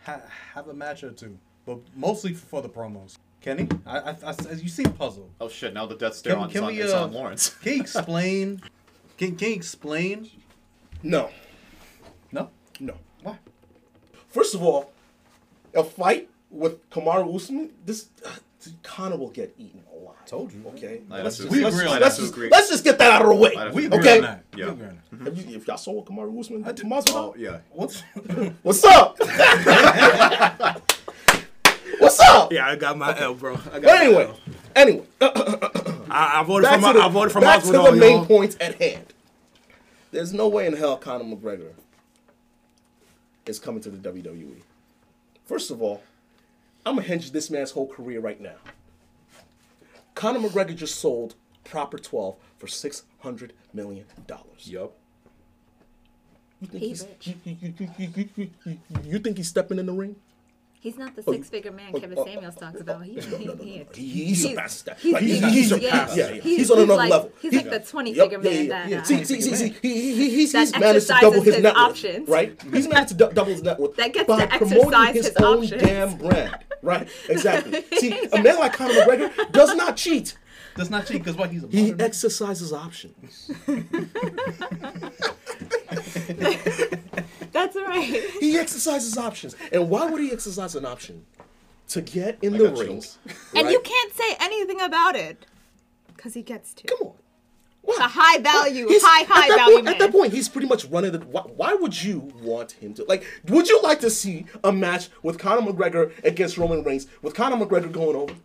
ha- have a match or two, but mostly for the promos. Kenny, I, I, I, as you seem puzzled. Oh shit! Now the death stare Can- on, can on, we, it's uh, on Lawrence. *laughs* Can you explain? can, can you explain? No, No. no. Why? First of all, a fight with Kamaru Usman, this uh, Conor will get eaten a lot. Told you. Okay, I let's just, to let's, agree just, on let's, that. just, Agree. let's just get that out of the way. We agree Okay. on that. Yeah. We agree on that. Have you, if y'all saw what Kamaru Usman did to Oh Masvidal, yeah. What's *laughs* what's up? *laughs* what's up? Yeah, I got my L, bro. I got But my anyway, L. anyway, I, I voted back for my, the, I voted for back to the Masvidal, main y'all. points at hand. There's no way in hell Conor McGregor is coming to the WWE. First of all, I'm gonna hinge this man's whole career right now. Conor McGregor just sold Proper 12 for six hundred million dollars. Yup. You think He's you, you, you, you think he's stepping in the ring? He's not the Oh, six-figure man oh, Kevin oh, Samuels talks about. He, No, no, he, no, no, he- no. He, he surpasses he's- Like, he's, he's- he's, yeah. Yeah, yeah. he's- He's, on another like- level. he's He- like the 20 Yep, figure yeah, man yeah, that, yeah. uh, See, see, see, see. He, he, he, he's, he's managed to double his exercises net his worth, options. right? He's *laughs* managed to du- double his net worth That gets by to promoting his, his own damn brand, right? Exactly. *laughs* See, a man like Conor McGregor does not cheat. That's not cheap because what he's a He exercises options. *laughs* *laughs* That's right. He exercises options. And why would he exercise an option? To get in I the got ring. chills. *laughs* And right? you can't say anything about it because he gets to. Come on. It's a high value, He's- high, at high that value point, man. At that point, he's pretty much running the. Why, why would you want him to? Like, would you like to see a match with Conor McGregor against Roman Reigns with Conor McGregor going over?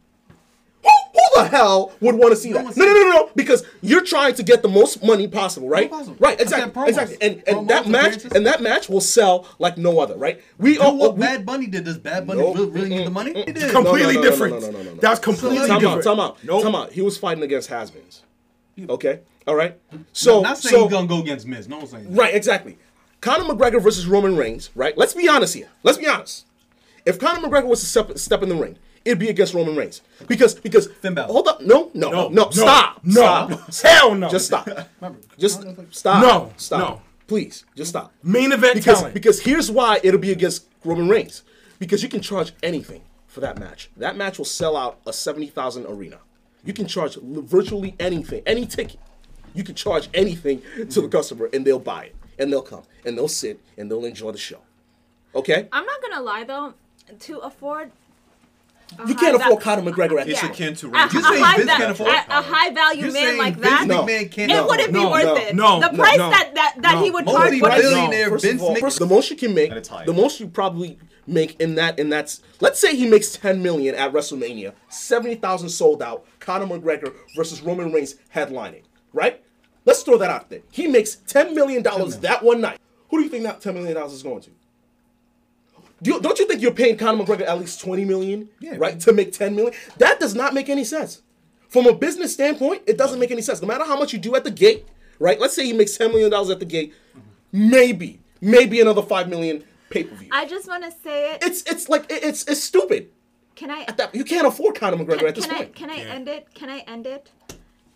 Who, who the hell would want to see that? one No, no, no, no, no, because you're trying to get the most money possible, right? possible. Right, exactly, exactly. And and Promos, that match appearances. and that match will sell like no other, right? We Do all what we- Bad Bunny did. Does Bad Bunny Nope. really, really need the money? He did. completely no, no, no, different. no, no, no, no, no. That's completely Time different. out, time out, Nope. time out. He was fighting against has-beens. Okay, all right. So, not saying so he's gonna go against Miz. No one's saying that. Right, exactly. Conor McGregor versus Roman Reigns, right? Let's be honest here. Let's be honest. If Conor McGregor was to step, step in the ring, it'd be against Roman Reigns. Because because Finn Balor. hold up, no, no, no, no, stop. No. Stop. *laughs* Hell no. Just stop. *laughs* Just stop. No, Stop. no. Please, just stop. Main event Because talent. because here's why it'll be against Roman Reigns. Because you can charge anything for that match. That match will sell out a 70,000 arena. You can charge virtually anything, any ticket. You can charge anything to the customer and they'll buy it. And they'll come and they'll sit and they'll enjoy the show. Okay? I'm not gonna lie though, to afford. A You uh-huh. can't val- afford Conor McGregor at It's this Yeah. point. akin to a, Randy a saying high Vince va- can't afford a, a high value man saying like Vince that. No. McMahon can't. It wouldn't be worth no, it. no, the no, price no, that that, that no. he would Most charge for this. billionaire Vince all, Mc- first- the most you can make, And it's high. the most you probably make in that, in that's, let's say he makes 10 million at WrestleMania, 70,000 sold out, Conor McGregor versus Roman Reigns headlining, right? Let's throw that out there. He makes 10 million dollars that one night. Who do you think that 10 million dollars is going to? Do you, don't you think you're paying Conor McGregor at least 20 million, Yeah. right, to make 10 million? That does not make any sense. From a business standpoint, it doesn't make any sense. No matter how much you do at the gate, right? Let's say he makes $10 million at the gate, maybe, maybe another 5 million pay-per-view. I just want to say it. It's it's like it- it's it's stupid. Can I? At that, you can't afford Conor McGregor Can, at this can I? point. Can I end it? Can I end it?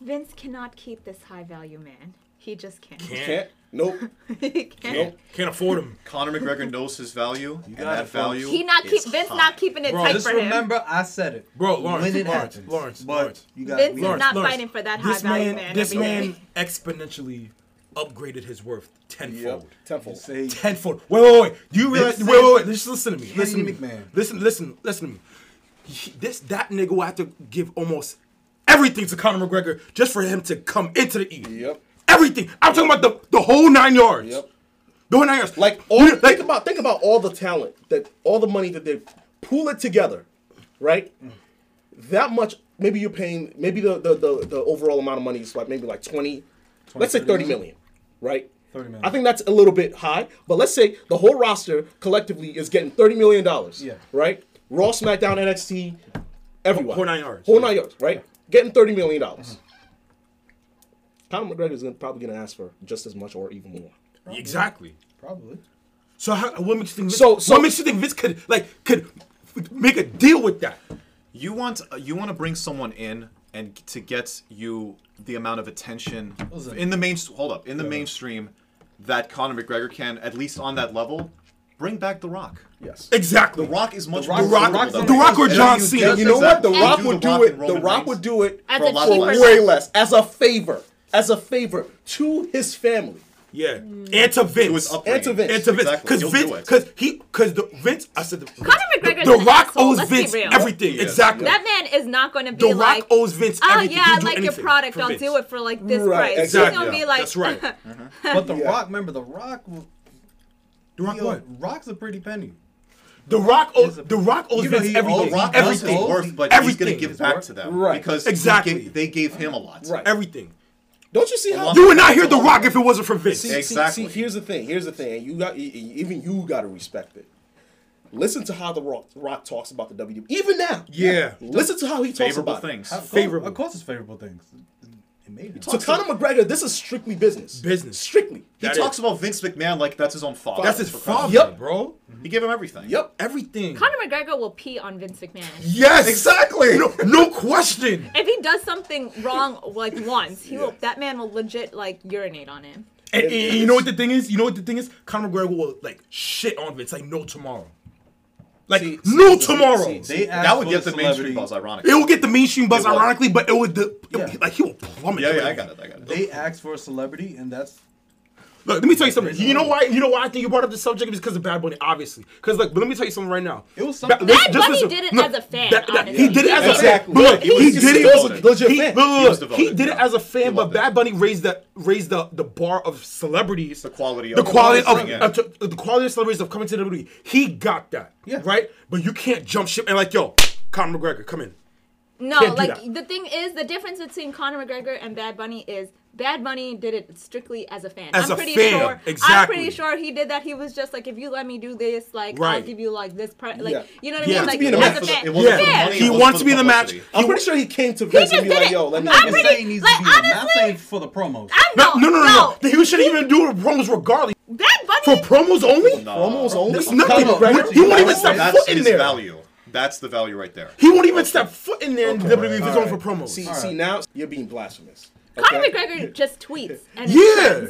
Vince cannot keep this high value man. He just can't. You can't. Nope. *laughs* he can't. Nope. Can't afford him. *laughs* Conor McGregor knows his value, and that value. He not keep Vince high. not keeping it Bro, tight just for him. remember, I said it. Bro, Lawrence, when it Lawrence, happens. Lawrence, but Lawrence. you got Vince we is got- not Lawrence, fighting for that this high value man, man This man day. exponentially upgraded his worth tenfold. Yep. Tenfold. Say, Tenfold. Wait, wait, wait. Do you realize? Vince Wait, wait, wait. Just listen to me. Kenny Listen to me. McMahon. Listen, listen, listen to me. He- This that nigga will have to give almost everything to Conor McGregor just for him to come into the E. Yep. Everything. I'm talking about the, the whole nine yards. Yep. The whole nine yards. Like all You- think about think about all the talent that all the money that they pool it together, right? That much maybe you're paying maybe the the, the, the overall amount of money is like maybe like 20, let's say 30 million, right? 30 million. I think that's a little bit high, but let's say the whole roster collectively is getting 30 million dollars. Yeah. Right? Raw, SmackDown, NXT, everyone. Whole nine yards. Whole nine yards, right? Getting 30 million dollars. Mm-hmm. Conor McGregor is gonna, probably going to ask for just as much or even more. Exactly. probably. So how, what makes you think? Vince, So- so- what makes you think Vince could like could make a deal with that? You want uh, you want to bring someone in and to get you the amount of attention in the main. Hold up, in the mainstream that Conor McGregor can at least on that level. Bring back The Rock. Yes. Exactly. The Rock is much Rock- more The Rock- formidable The. Rock or John Cena. You know what? The exactly. Rock You would The do it. The Rock Reigns would do it As for a a lot less. way less as a favor, as a favor to his family. Yeah. And to Vince. To. And to Vince. And to Vince, Exactly. because He'll Vince, because he, because the Vince, I said, the, Conor the, the Rock asshole, owes let's Vince everything. He is. Exactly. That man is not going to be like, the like, Rock owes Vince oh everything. yeah, He'll I like your product. I'll Vince. do it for like this Right, price. exactly. He's gonna Yeah, be like, that's right. *laughs* But The Yeah. Rock, remember, The Rock. The Rock what? Rock's a pretty penny. The Rock owes the Rock owes You know, Vince he everything. Rock Everything. knows his Everything. but he's going to give back to them Right. because Exactly. they gave him a lot. Right. Everything. Don't you see how? You would not hear The Rock if it wasn't for Vince. See, see- Exactly. See, here's the thing. Here's the thing. You got even you got to respect it. Listen to how the Rock, Rock talks about the WWE. Even now. Yeah. Listen to how he talks Favorable about things. Of course- Favorable. Of course, it's favorable things. It made him. To Conor McGregor, this is strictly business. Business. Strictly. He That talks is- about Vince McMahon like that's his own father. That's his for crying out father, Yep. bro. He gave him everything. Yep. Everything. Conor McGregor will pee on Vince McMahon. Yes. Exactly. No, no question. If he does something wrong like once, he will. That man will legit like urinate on him. And, and you know what the thing is? You know what the thing is? Conor McGregor will like shit on Vince like no tomorrow. Like See- no see- tomorrow. see- see- They That would get the mainstream buzz, ironically. It will get the mainstream buzz, ironically, but it would the it- Yeah. like he will plummet. Yeah, yeah, I got it. I got it. They asked for a celebrity, and that's Look, let me tell you something. You know why? You know why I think you brought up the subject is because of Bad Bunny, obviously. Because look, but let me tell you something right now. It was something. listen- Bad just Bunny listen. did it No, as a fan, that- that- he did it as a fan. But look, He he, did just it. devoted. Legit he, fan. look, look, He was look, devoted, he did it as a fan, but Bad. Bunny raised the raised the, the bar of celebrities. The quality of the quality of, Yeah. of- the quality of celebrities of coming to the WWE. He got that. Yeah. Right? But you can't jump ship and like, yo, Conor McGregor, come in. No, Can't like the thing is, the difference between Conor McGregor and Bad Bunny is Bad Bunny did it strictly as a fan. As I'm a pretty fan, sure. I'm pretty sure he did that. He was just like, if you let me do this, like I'll give you like this, pri- like Yeah. you know what I Yeah. mean? To Like be in the as match a fan. it wasn't yeah. money, He it wants to be in the match. I'm pretty sure he came to Vince just and be like, it. "Yo, let me." I'm I'm not pretty- saying he needs like, to be. I'm saying for the promos. I No, know. no, no, no, no. He shouldn't even do promos regardless. Bad Bunny For promos only? Promos only. That's nothing. Conor McGregor? He won't even step foot in there. value. That's the value right there. He won't even step foot in there in Okay, WWE if he's all only for right. promos. See, see now you're being blasphemous. Conor McGregor just tweets *laughs* and Yeah. yeah.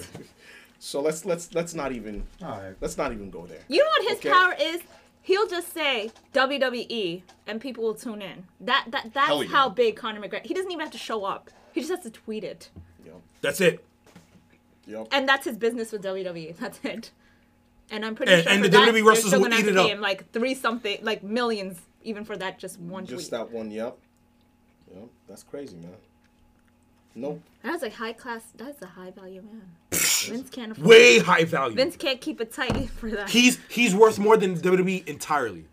So let's let's let's not even All right. let's not even go there. You know what his Okay. power is? He'll just say WWE and people will tune in. That that that's yeah. how big Conor McGregor. He doesn't even have to show up. He just has to tweet it. Yo, That's it. yo. And that's his business with WWE. That's it. And I'm pretty And- sure and the that, WWE they're wrestlers will eat it up. him like three something, like millions, even for that just one Just tweet. that one. Yep. Yep. That's crazy, man. Nope. That's a high class. That's a high value man. *laughs* Vince can't afford. Way high value. Vince can't keep it tight *laughs* for that. He's he's worth more than WWE entirely.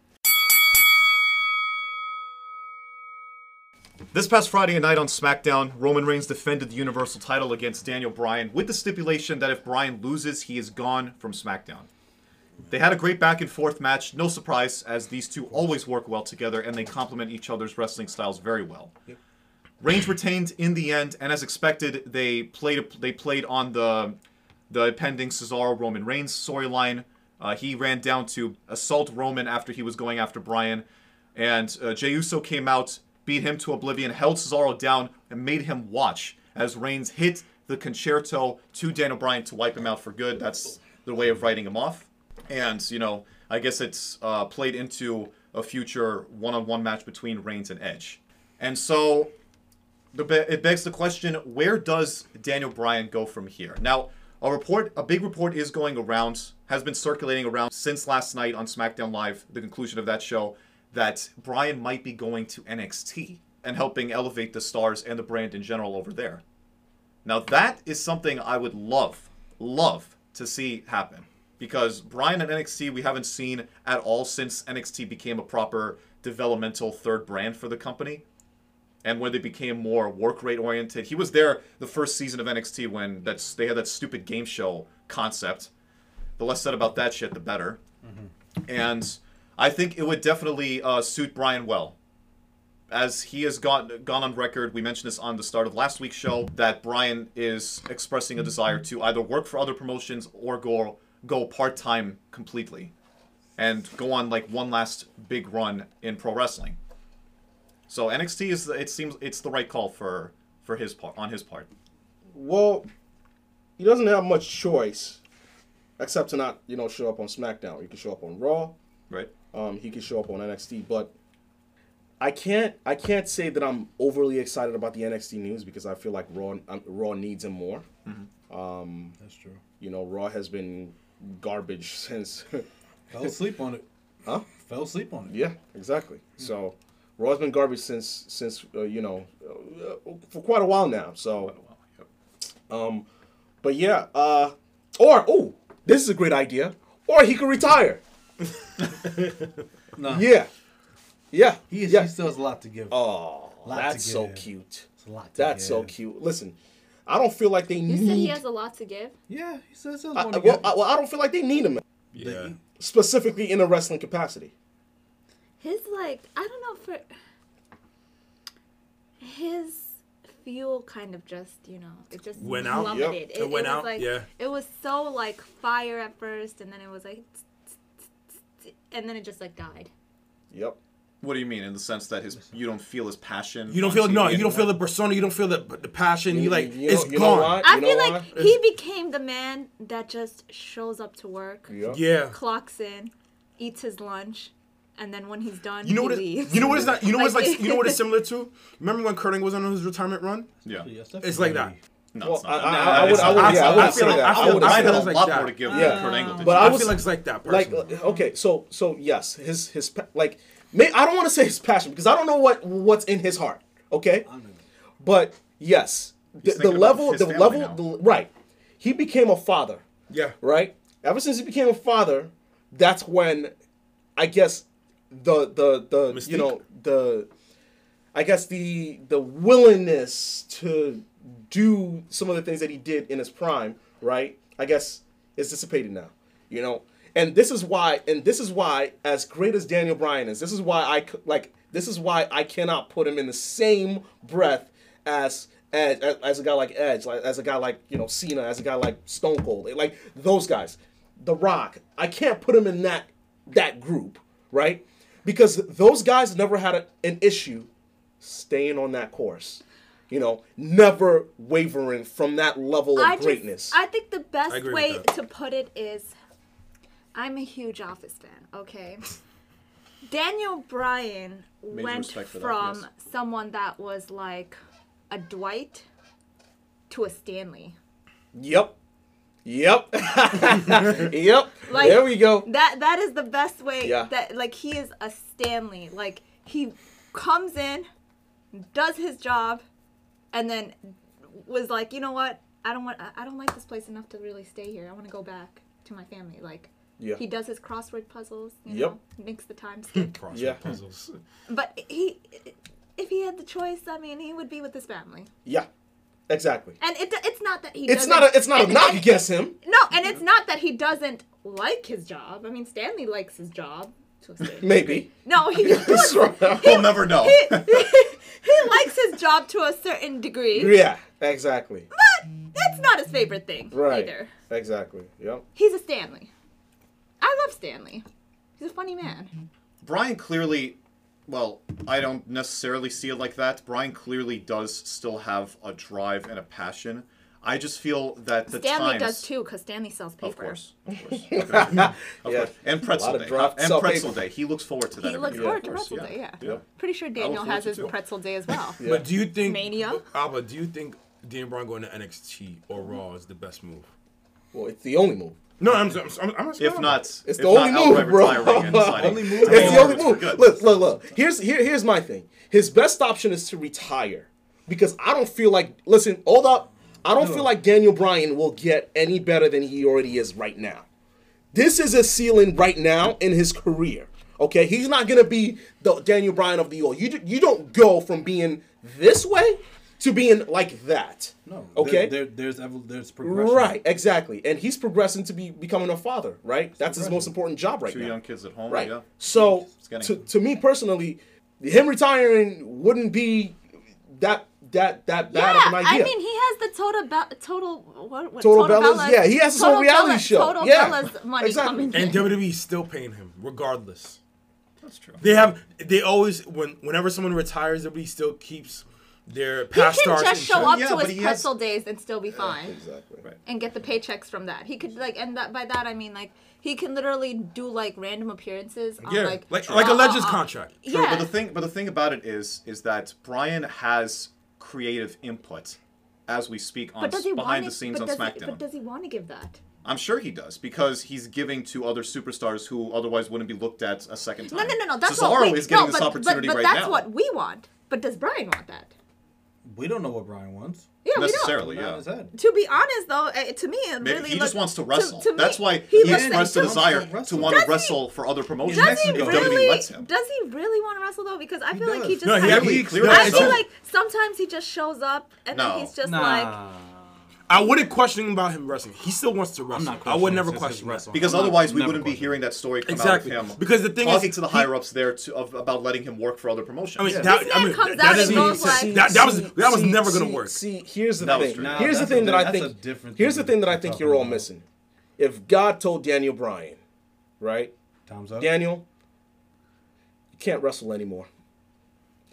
This past Friday night on SmackDown, Roman Reigns defended the Universal title against Daniel Bryan with the stipulation that if Bryan loses, he is gone from SmackDown. They had a great back and forth match, no surprise, as these two always work well together and they complement each other's wrestling styles very well. Reigns retained in the end, and as expected, they played they played on the the pending Cesaro Roman Reigns storyline. Uh, he ran down to assault Roman after he was going after Bryan, and uh, Jey Uso came out, beat him to oblivion, held Cesaro down, and made him watch as Reigns hit the Con-Chair-To to Daniel Bryan to wipe him out for good. That's the way of writing him off. And you know, I guess it's uh, played into a future one-on-one match between Reigns and Edge. And so the it begs the question: Where does Daniel Bryan go from here? Now, a report, a big report, is going around, has been circulating around since last night on SmackDown Live, the conclusion of that show, that Bryan might be going to NXT and helping elevate the stars and the brand in general over there. Now, that is something I would love, love to see happen because Bryan at NXT we haven't seen at all since NXT became a proper developmental third brand for the company and when they became more work rate oriented. He was there the first season of NXT when that's they had that stupid game show concept. The less said about that shit, the better. And I think it would definitely uh, suit Bryan well. As he has gone gone on record, we mentioned this on the start of last week's show that Bryan is expressing a desire to either work for other promotions or go go part time completely, and go on like one last big run in pro wrestling. So NXT is it seems it's the right call for for his part on his part. Well, he doesn't have much choice, except to not you know show up on SmackDown. He can show up on Raw. Right. Um, he can show up on NXT, but I can't I can't say that I'm overly excited about the NXT news because I feel like Raw um, Raw needs him more. Um, That's true. you know, Raw has been garbage *laughs* since. Fell asleep on it. *laughs* Huh? Fell asleep on it. yeah, exactly. So Raw's been garbage since since uh, you know uh, for quite a while now. So, um, but yeah, uh, or oh, this is a great idea. Or he could retire. *laughs* No. Yeah, yeah, He, is, yeah. he still has a lot to give. Oh, Lot that's so give. cute. It's a lot to That's so cute. Listen, I don't feel like they you need. said he has a lot to give. Yeah, he says he's I, to well, give. I, well, I don't feel like they need him Yeah. specifically in a wrestling capacity. His like I don't know for his fuel kind of just you know it just Went out? Yep. plummeted. It went was out, Like, yeah. It was so like fire at first, and then it was like, and then it just like died. Yep. What do you mean in the sense that his you don't feel his passion? You don't feel no. You don't feel the persona. You don't feel the the passion. You like You know- it's you gone. I feel like why? he became the man that just shows up to work, Yep. Yeah. clocks in, eats his lunch, and then when he's done, You know he what? It, leaves. you know what it's not. You know what it's Like- like. You know what it's *laughs* similar to. Remember when Kurting was on his retirement run? Yeah. It's like that. No, Well, it's not. I- that. I- No, I would- I would- yeah, I I wouldn't say like that. I I wouldn't Bryan say a lot that. more to give Yeah. than Kurt Angle did. But I I feel like it's like that. like Personally. uh, okay so so yes his his like may, i don't want to say his passion because i don't know what what's in his heart okay? But yes the, the level the level the, right. He became a father yeah. right? Ever since he became a father that's when i guess the the the you know the i guess the the willingness to do some of the things that he did in his prime right? I guess is dissipated now you know and this is why and this is why as great as daniel bryan is this is why i c- like this is why i cannot put him in the same breath as as, as, as a guy like edge like as a guy like you know cena as a guy like stone cold like those guys. The rock. I can't put him in that that group right? Because those guys never had a, an issue staying on that course. You know never wavering from that level of I greatness. Just, I think the best way to put it is I'm a huge Office fan, okay? Daniel Bryan went respect for that, from yes. someone that was like a Dwight to a Stanley. Yep. Yep. *laughs* yep. Like- there we go. That that is the best way Yeah. that like he is a Stanley. Like he comes in, does his job, and then was like, you know what? I don't want. I don't like this place enough to really stay here. I want to go back to my family. Like Yeah. he does his crossword puzzles. You Yep. know, makes the time *laughs* skip. Crossword Yeah. puzzles. but he, if he had the choice, I mean, he would be with his family. Yeah. Exactly. And it, it's not that he. It's doesn't- not a it's not a knock against him. No, and it's not that he doesn't like his job. I mean, Stanley likes his job. To a *laughs* Maybe. No, he *laughs* That's right. We'll never know. he likes his job to a certain degree. yeah. Exactly. But that's not his favorite thing Right. either. Exactly. Yep. He's a Stanley. I love Stanley. He's a funny man. Bryan clearly, well, I don't necessarily see it like that. Bryan clearly does still have a drive and a passion. I just feel that the Stanley times, does too, because Stanley sells paper. Of course, of course, *laughs* of course. Yeah. and pretzel day, draft and pretzel paper. day. He looks forward to that. He every looks year, forward of to course, pretzel day, yeah. Yep. Pretty sure Daniel has his too. pretzel day as well. Yeah. But do you think Mania? Alba, do you think Daniel Bryan going to NXT or Raw is the best move? Well, it's the only move. No, I'm. I'm, I'm, I'm If not, It's if the only outright move, bro. retiring and *laughs* signing. Only move. It's the only move. Look, look, look. Here's here, here's my thing. His best option is to retire because I don't feel like. Listen, hold up. I don't feel like Daniel Bryan will get any better than he already is right now. This is a ceiling right now in his career. Okay, he's not gonna be the Daniel Bryan of the old. You you don't go from being this way to being like that. No. Okay. There, there, there's evol- there's progression. Right, exactly. And he's progressing to be becoming a father, right? That's his most important job right Two now. young kids at home. Right. Yeah. So to, to me personally, him retiring wouldn't be that that that bad yeah, of an idea. I mean, he has the total be- total what, what Total Bellas, yeah, he has his own reality Bella- show. Total Yeah, Bella's money exactly. coming And. WWE still paying him regardless. That's true. They have. They always when whenever someone retires, WWE still keeps their He past can just show up Yeah, to his he has- days and still be fine exactly. Right. and get the paychecks from that. He could like, and that by that I mean like he can literally do like random appearances on Yeah, like like like a uh, Legends uh, uh, contract. True, Yeah, but the thing, but the thing about it is, is that Bryan has creative input as we speak on but does he behind want the scenes on SmackDown. He, but does he want to give that? I'm sure he does because he's giving to other superstars who otherwise wouldn't be looked at a second time. No, no, no, no. That's so what Cesaro we, is getting no, this but, opportunity but, but right that's now. what we want. But does Bryan want that? We don't know what Bryan wants. Yeah, we don't. necessarily, yeah. To be honest, though, eh, to me, it Maybe really he just look- wants to wrestle. To, to That's why he he, looks expressed a like- desire to to wrestle. want to Does he- wrestle for other promotions Does he if WWE really? lets him. Does he really want to wrestle though? Because I feel like he does. just. No, he kind of- actually- clearly I does. feel like sometimes he just shows up and No. then he's just Nah. like. I wouldn't question about him wrestling. He still wants to wrestle. not I would never question wrestling. Because I'm not- otherwise, we wouldn't be question. hearing that story come Exactly. out of him. Because the thing is talking is, to the he- higher ups there to, of, about letting him work for other promotions. I mean, Yeah. that, I mean, comes that, out that and doesn't goes make that, that was See- that was see- never gonna work. See, here's the That was thing. true. Nah, here's the thing a- that I think. different Here's the thing thing that I think you're all missing. If God told Daniel Bryan, right, Time's up. Daniel, you can't wrestle anymore.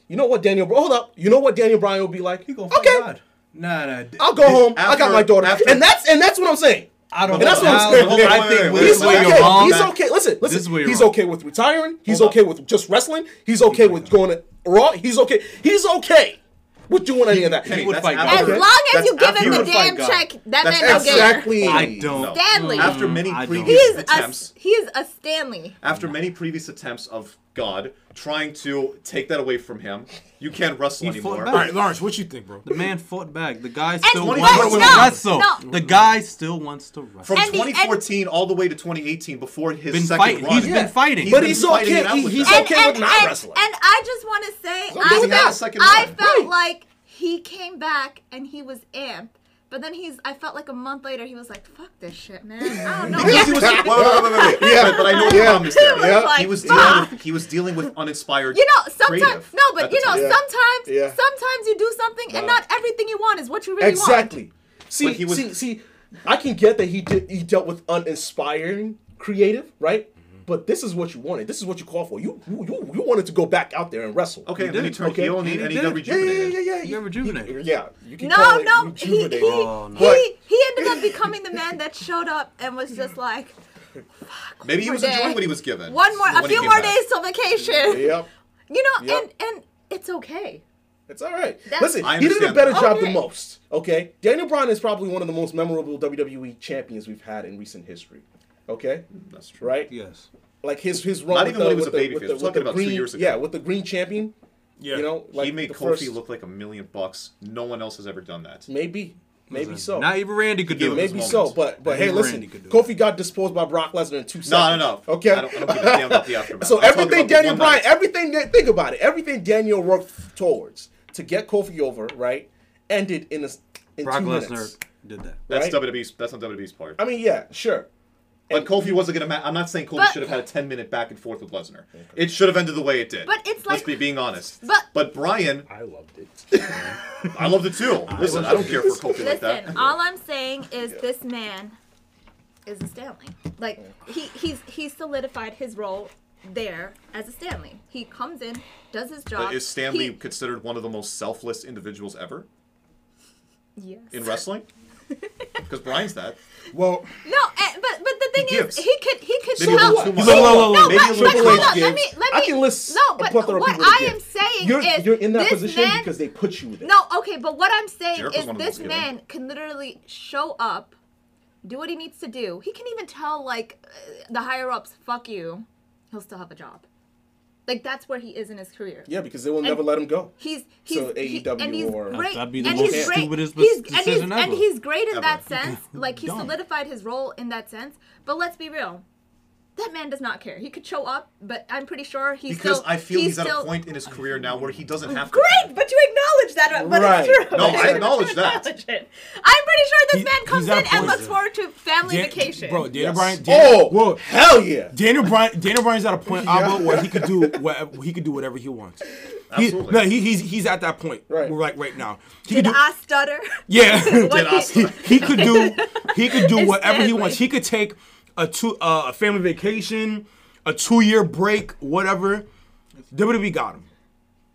You know what Daniel? Hold up. You know what Daniel Bryan will be like? He gonna fight okay, God. Nah, nah. I'll go home. I got my daughter, after- and that's and that's what I'm saying. I don't And that's what I'm saying. I think wait, this wait, He's is where wait, you're okay. wrong. He's okay. Listen, listen. is where you're he's wrong. okay with retiring. He's okay with just wrestling. He's okay with going to Raw. He's okay. He's okay with doing any of that. Kenny, would fight after- As long as you give him the damn check, that That's man don't get Exactly. I don't. No. Stanley. After many mm, I don't. He previous attempts, he is a Stanley. after many previous attempts of God trying to take that away from him, you can't wrestle He fought anymore. back. All right, Lawrence, what you think, bro? The man fought back. The guy still what- wants no, to wrestle. no. The guy still wants to wrestle. From And the- 2014 all the way to 2018, before his Been second fighting. run, He's been fighting. But been he's fighting okay. it out He- with he's them. okay with not wrestling. And I just want to say, I with that. felt, Second I run. felt Right. like he came back and he was amped. But then he's, I felt like a month later, he was like, fuck this shit, man. *laughs* I don't know. Because he was, wait, wait, wait, wait, wait. Yeah. But, but I know the Yeah. problem is there. *laughs* He was like, he was dealing with he was dealing with uninspired. You know, sometimes, no, but you know, time. Yeah. sometimes, Yeah. sometimes you do something and No. not everything you want is what you really want. Exactly. See, But he was- see, see, I can get that he did. He dealt with uninspiring creative, right? But this is what you wanted. This is what you called for. You you, you, you wanted to go back out there and wrestle. Okay, He and then he did. turned Okay. heel and he, And and he he got did. Yeah, yeah, rejuvenated. yeah, yeah, yeah. You got rejuvenated. Yeah, you can No, call it no, he, he. Oh, no. he, he ended up becoming the man that showed up and was just *laughs* like, fuck. Maybe he was One more enjoying what he was given. one more, a few more back. days till vacation. *laughs* Yep, You know, Yep. and and it's okay. it's all right. That's- Listen, he did a better that. job Okay. than most. Okay, Daniel Bryan is probably one of the most memorable WWE champions we've had in recent history. Okay, That's true. right? Yes. Like his his run. Not even the, when he was a the- babyface. with We're talking the about two years ago. Yeah, with the green champion. Yeah. You know, like he made Kofi first- look like a million bucks. No one else has ever done that. Maybe, maybe so. Not even Randy could do gave it. Maybe so, but but hey, listen, Randy could do it. Kofi got disposed by Brock Lesnar in two seconds. no, no. Okay, I don't, I don't give a damn about the aftermath. so I'm everything about the Daniel Bryan, night. everything that think about it, everything Daniel worked towards to get Kofi over, right, ended in a, in Brock two Lesnar minutes. did that. That's right? WWE's. That's not WWE's part. I mean, yeah, sure. But Kofi wasn't gonna. Ma- I'm not saying Kofi But- should have had a 10 minute back and forth with Lesnar. It should have ended the way it did. But it's Let's like- be being honest. but- but Brian, I loved it. *laughs* I loved it too. Listen, I don't care for Kofi like that. Listen, all I'm saying is this man is a Stanley. Like he he's he solidified his role there as a Stanley. He comes in, does his job. But is Stanley He- considered one of the most selfless individuals ever yes. in wrestling? *laughs* Because Bryan's that. Well, No, eh, but but the thing gives. is, he could he could Maybe show a little up. too much. Look, look, look, No. Maybe but, a but little hold too on, much. let me let me. I can list no, a but plethora of what people that I give. am saying You're, is you're in that this position man, because they put you there. No, okay, but what I'm saying Jericho's is one of the this most giving. man can literally show up, do what he needs to do. He can even tell like uh, the higher ups, "Fuck you," he'll still have a job. Like that's where he is in his career. Yeah, because they will never let him go. He's he's So he- AEW and he's or- great. That'd be the and most he's stupidest he's, and he's, decision and he's great in Ever. that sense. Like he Dumb. solidified his role in that sense. But let's be real. That man does not care. He could show up, but I'm pretty sure he's Because still. I feel he's, at still, a point in his career now where he doesn't have to. Great, but you acknowledge that, but Right. it's true. No, I *laughs* acknowledge that. Acknowledge it. I'm pretty sure this He- man comes in and looks forward to family Dan- vacation. bro, Daniel Yes. Bryan. Daniel, Oh, well, hell yeah. Daniel Bryan. Daniel Bryan's at a point, Yeah. Abba, where he could do *laughs* whatever he could do whatever he wants. He, Absolutely. no, he, he's he's at that point. Right. Right. Right now. He Did could do, I stutter? yeah. *laughs* Did I he- he, he could do he could do whatever he wants. He could take a two uh, a family vacation, a two year break, whatever. WWE got him.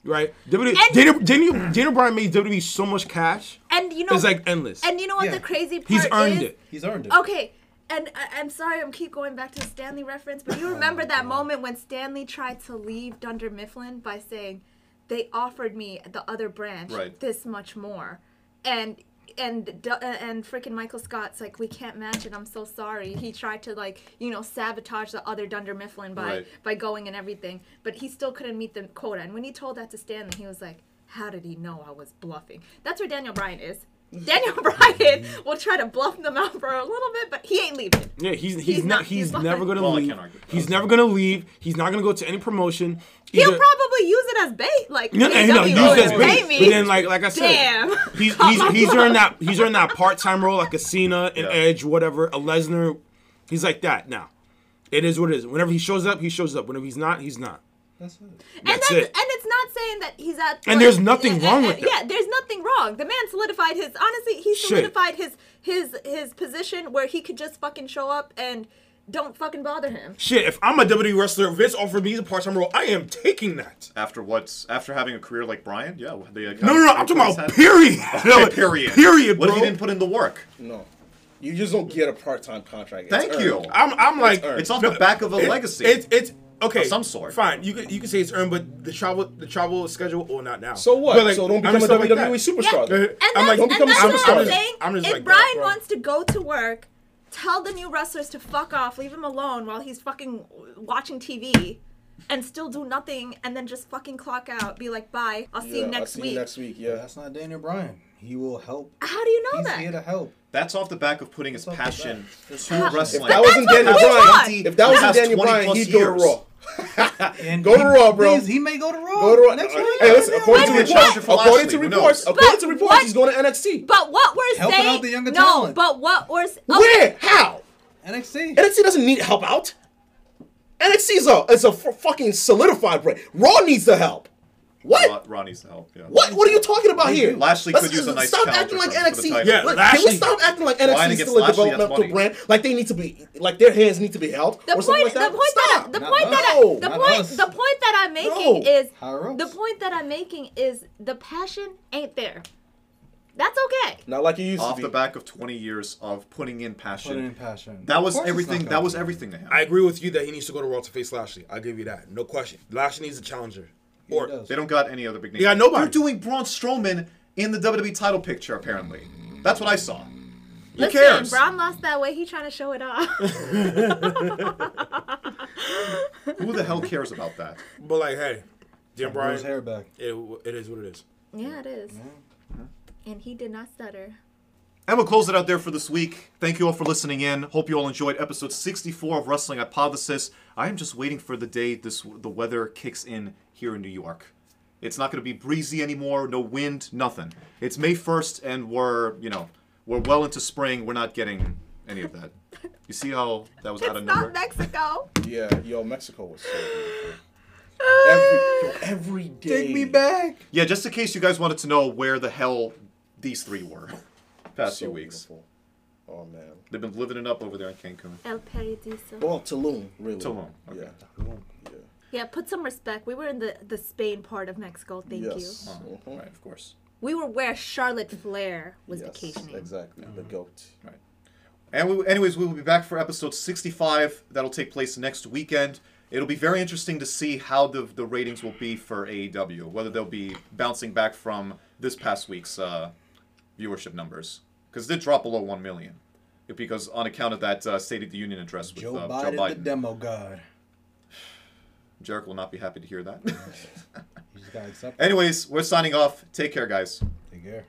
Right? WWE, And- Daniel, Daniel, Daniel Bryan made WWE so much cash. and you know, It's like endless. and you know what Yeah. the crazy part He's earned is? it. He's earned it. Okay, and I, I'm sorry I'm keep going back to the Stanley reference, but you remember that *laughs* moment when Stanley tried to leave Dunder Mifflin by saying, "They offered me the other branch Right. this much more," and and uh, and freaking Michael Scott's like, "We can't match it. I'm so sorry." He tried to like you know sabotage the other Dunder Mifflin by Right. by going and everything, but he still couldn't meet the quota. And when he told that to Stanley, he was like, "How did he know I was bluffing?" That's where Daniel Bryan is. Daniel *laughs* Bryan will try to bluff them out for a little bit, but he ain't leaving. Yeah, he's he's, He's not not- he's, he's never gonna Well, I leave. can't argue He's that. never gonna leave. He's not gonna go to any promotion. He'll probably use it as bait, like no, no, AEW no, use will that as bait. me. But then, like like I said, Damn. *laughs* he's he's he's earned that he's earned that part time role like a Cena, an Yeah. Edge, whatever, a Lesnar. He's like that now. It is what it is. Whenever he shows up, he shows up. Whenever he's not, he's not. That's it. and That's that's, it. and it's not saying that he's at And there's nothing uh, wrong uh, with uh, yeah, that. Yeah, there's nothing wrong. The man solidified his honestly, he Shit. solidified his his his position where he could just fucking show up and don't fucking bother him. Shit, if I'm a WWE wrestler, Vince offered me a part time role, I am taking that. After what's after having a career like Bryan, yeah. The, No, no, no, I'm talking about period. *laughs* Okay, period. Period, What bro. if he didn't put in the work? No. You just don't get a part time contract. It's Thank earned. you. I'm I'm like earned. It's off the back of a It- legacy. It's it's okay, of some sort. Fine, you could you could say it's earned, but the travel the travel schedule or not now. So what? But, like, so don't become a understand like WWE that. superstar. then. Uh, And I'm like, don't become a superstar I'm then. saying. I'm just if like Bryan bro. wants to go to work, tell the new wrestlers to fuck off, leave him alone while he's fucking watching TV, and still do nothing, and then just fucking clock out. Be like, bye. I'll see Yeah, you next I'll see week. you next week. Yeah. That's not Daniel Bryan. He will help. How do you know He's that? here to help. That's off the back of putting his passion to wrestling. If that wasn't Daniel Bryan, if that wasn't Daniel Bryan, he'd go to. Raw. *laughs* And Go to Raw, bro. He may go to Raw. Go to Raw. next Uh, week. Hey, listen. According to Maybe a reports, according to reports, knows? according to reports, what- he's going to NXT. But what we're Helping saying, out the younger no. talent. But what we're okay, Where? How? NXT. NXT doesn't need help out. NXT is a is a f- fucking solidified brand. Raw needs the help. What? Raw, Raw help. Yeah. What? What are you talking about here? Lashley Let's- could use a nice Stop challenger acting like for- for NXT. title. Yeah, Look, Can we Lashley. stop acting like Bryan NXT is still a Lashley, developmental brand? Like they need to be, like their hands need to be held the or point, like that. the point Stop. that, the Not point us. that, I, the Not point, us. the point that I'm making No. is Higher ups. the point that I'm making is the passion ain't there. That's okay. Not like it used Off to the back of 20 years of putting in passion. Put in passion. That Of was course it's everything. not That was gonna everything to him. I agree with you that he needs to go to Raw to face Lashley. I'll give you that. No question. Lashley needs a challenger. Be. Or He does. They don't got any other big names. They got nobody. They're doing Braun Strowman in the WWE title picture. Apparently, that's what I saw. Who Listen, cares? Braun lost that way. He trying to show it off. *laughs* Who the hell cares about that? but like, hey, Jim Grow his Bryan, hair back. it, it is what it is. yeah, it is. And he did not stutter. And we'll close it out there for this week. Thank you all for listening in. Hope you all enjoyed episode 64 of Wrestling Hypothesis. I am just waiting for the day this the weather kicks in here in New York. It's not going to be breezy anymore, no wind, nothing. It's May 1st and we're, you know, we're well into spring. We're not getting any of that. You see how that was out It's of not? Mexico. Yeah, yo, Mexico was so beautiful. *sighs* Every, yo, every day. Take me back. Yeah, just in case you guys wanted to know where the hell these three were past So few weeks. beautiful. Oh man. They've been living it up over there in Cancun. El Paradiso. Well, Tulum, really. Tulum, okay. Yeah. Yeah. Yeah, put some respect. We were in the, the Spain part of Mexico. Thank yes. you. Mhm. Right, of course. We were where Charlotte Flair was Yes, vacationing. Exactly. The goat. Right. And we, anyways, we will be back for episode 65. That'll take place next weekend. It'll be very interesting to see how the, the ratings will be for AEW, whether they'll be bouncing back from this past week's uh, viewership numbers. Because it did drop below 1 million. Because on account of that uh, State of the Union address with Joe, uh, Biden, Joe the demo god. Jericho will not be happy to hear that. *laughs* *laughs* You just gotta accept it. anyways, we're signing off. Take care, guys. Take care.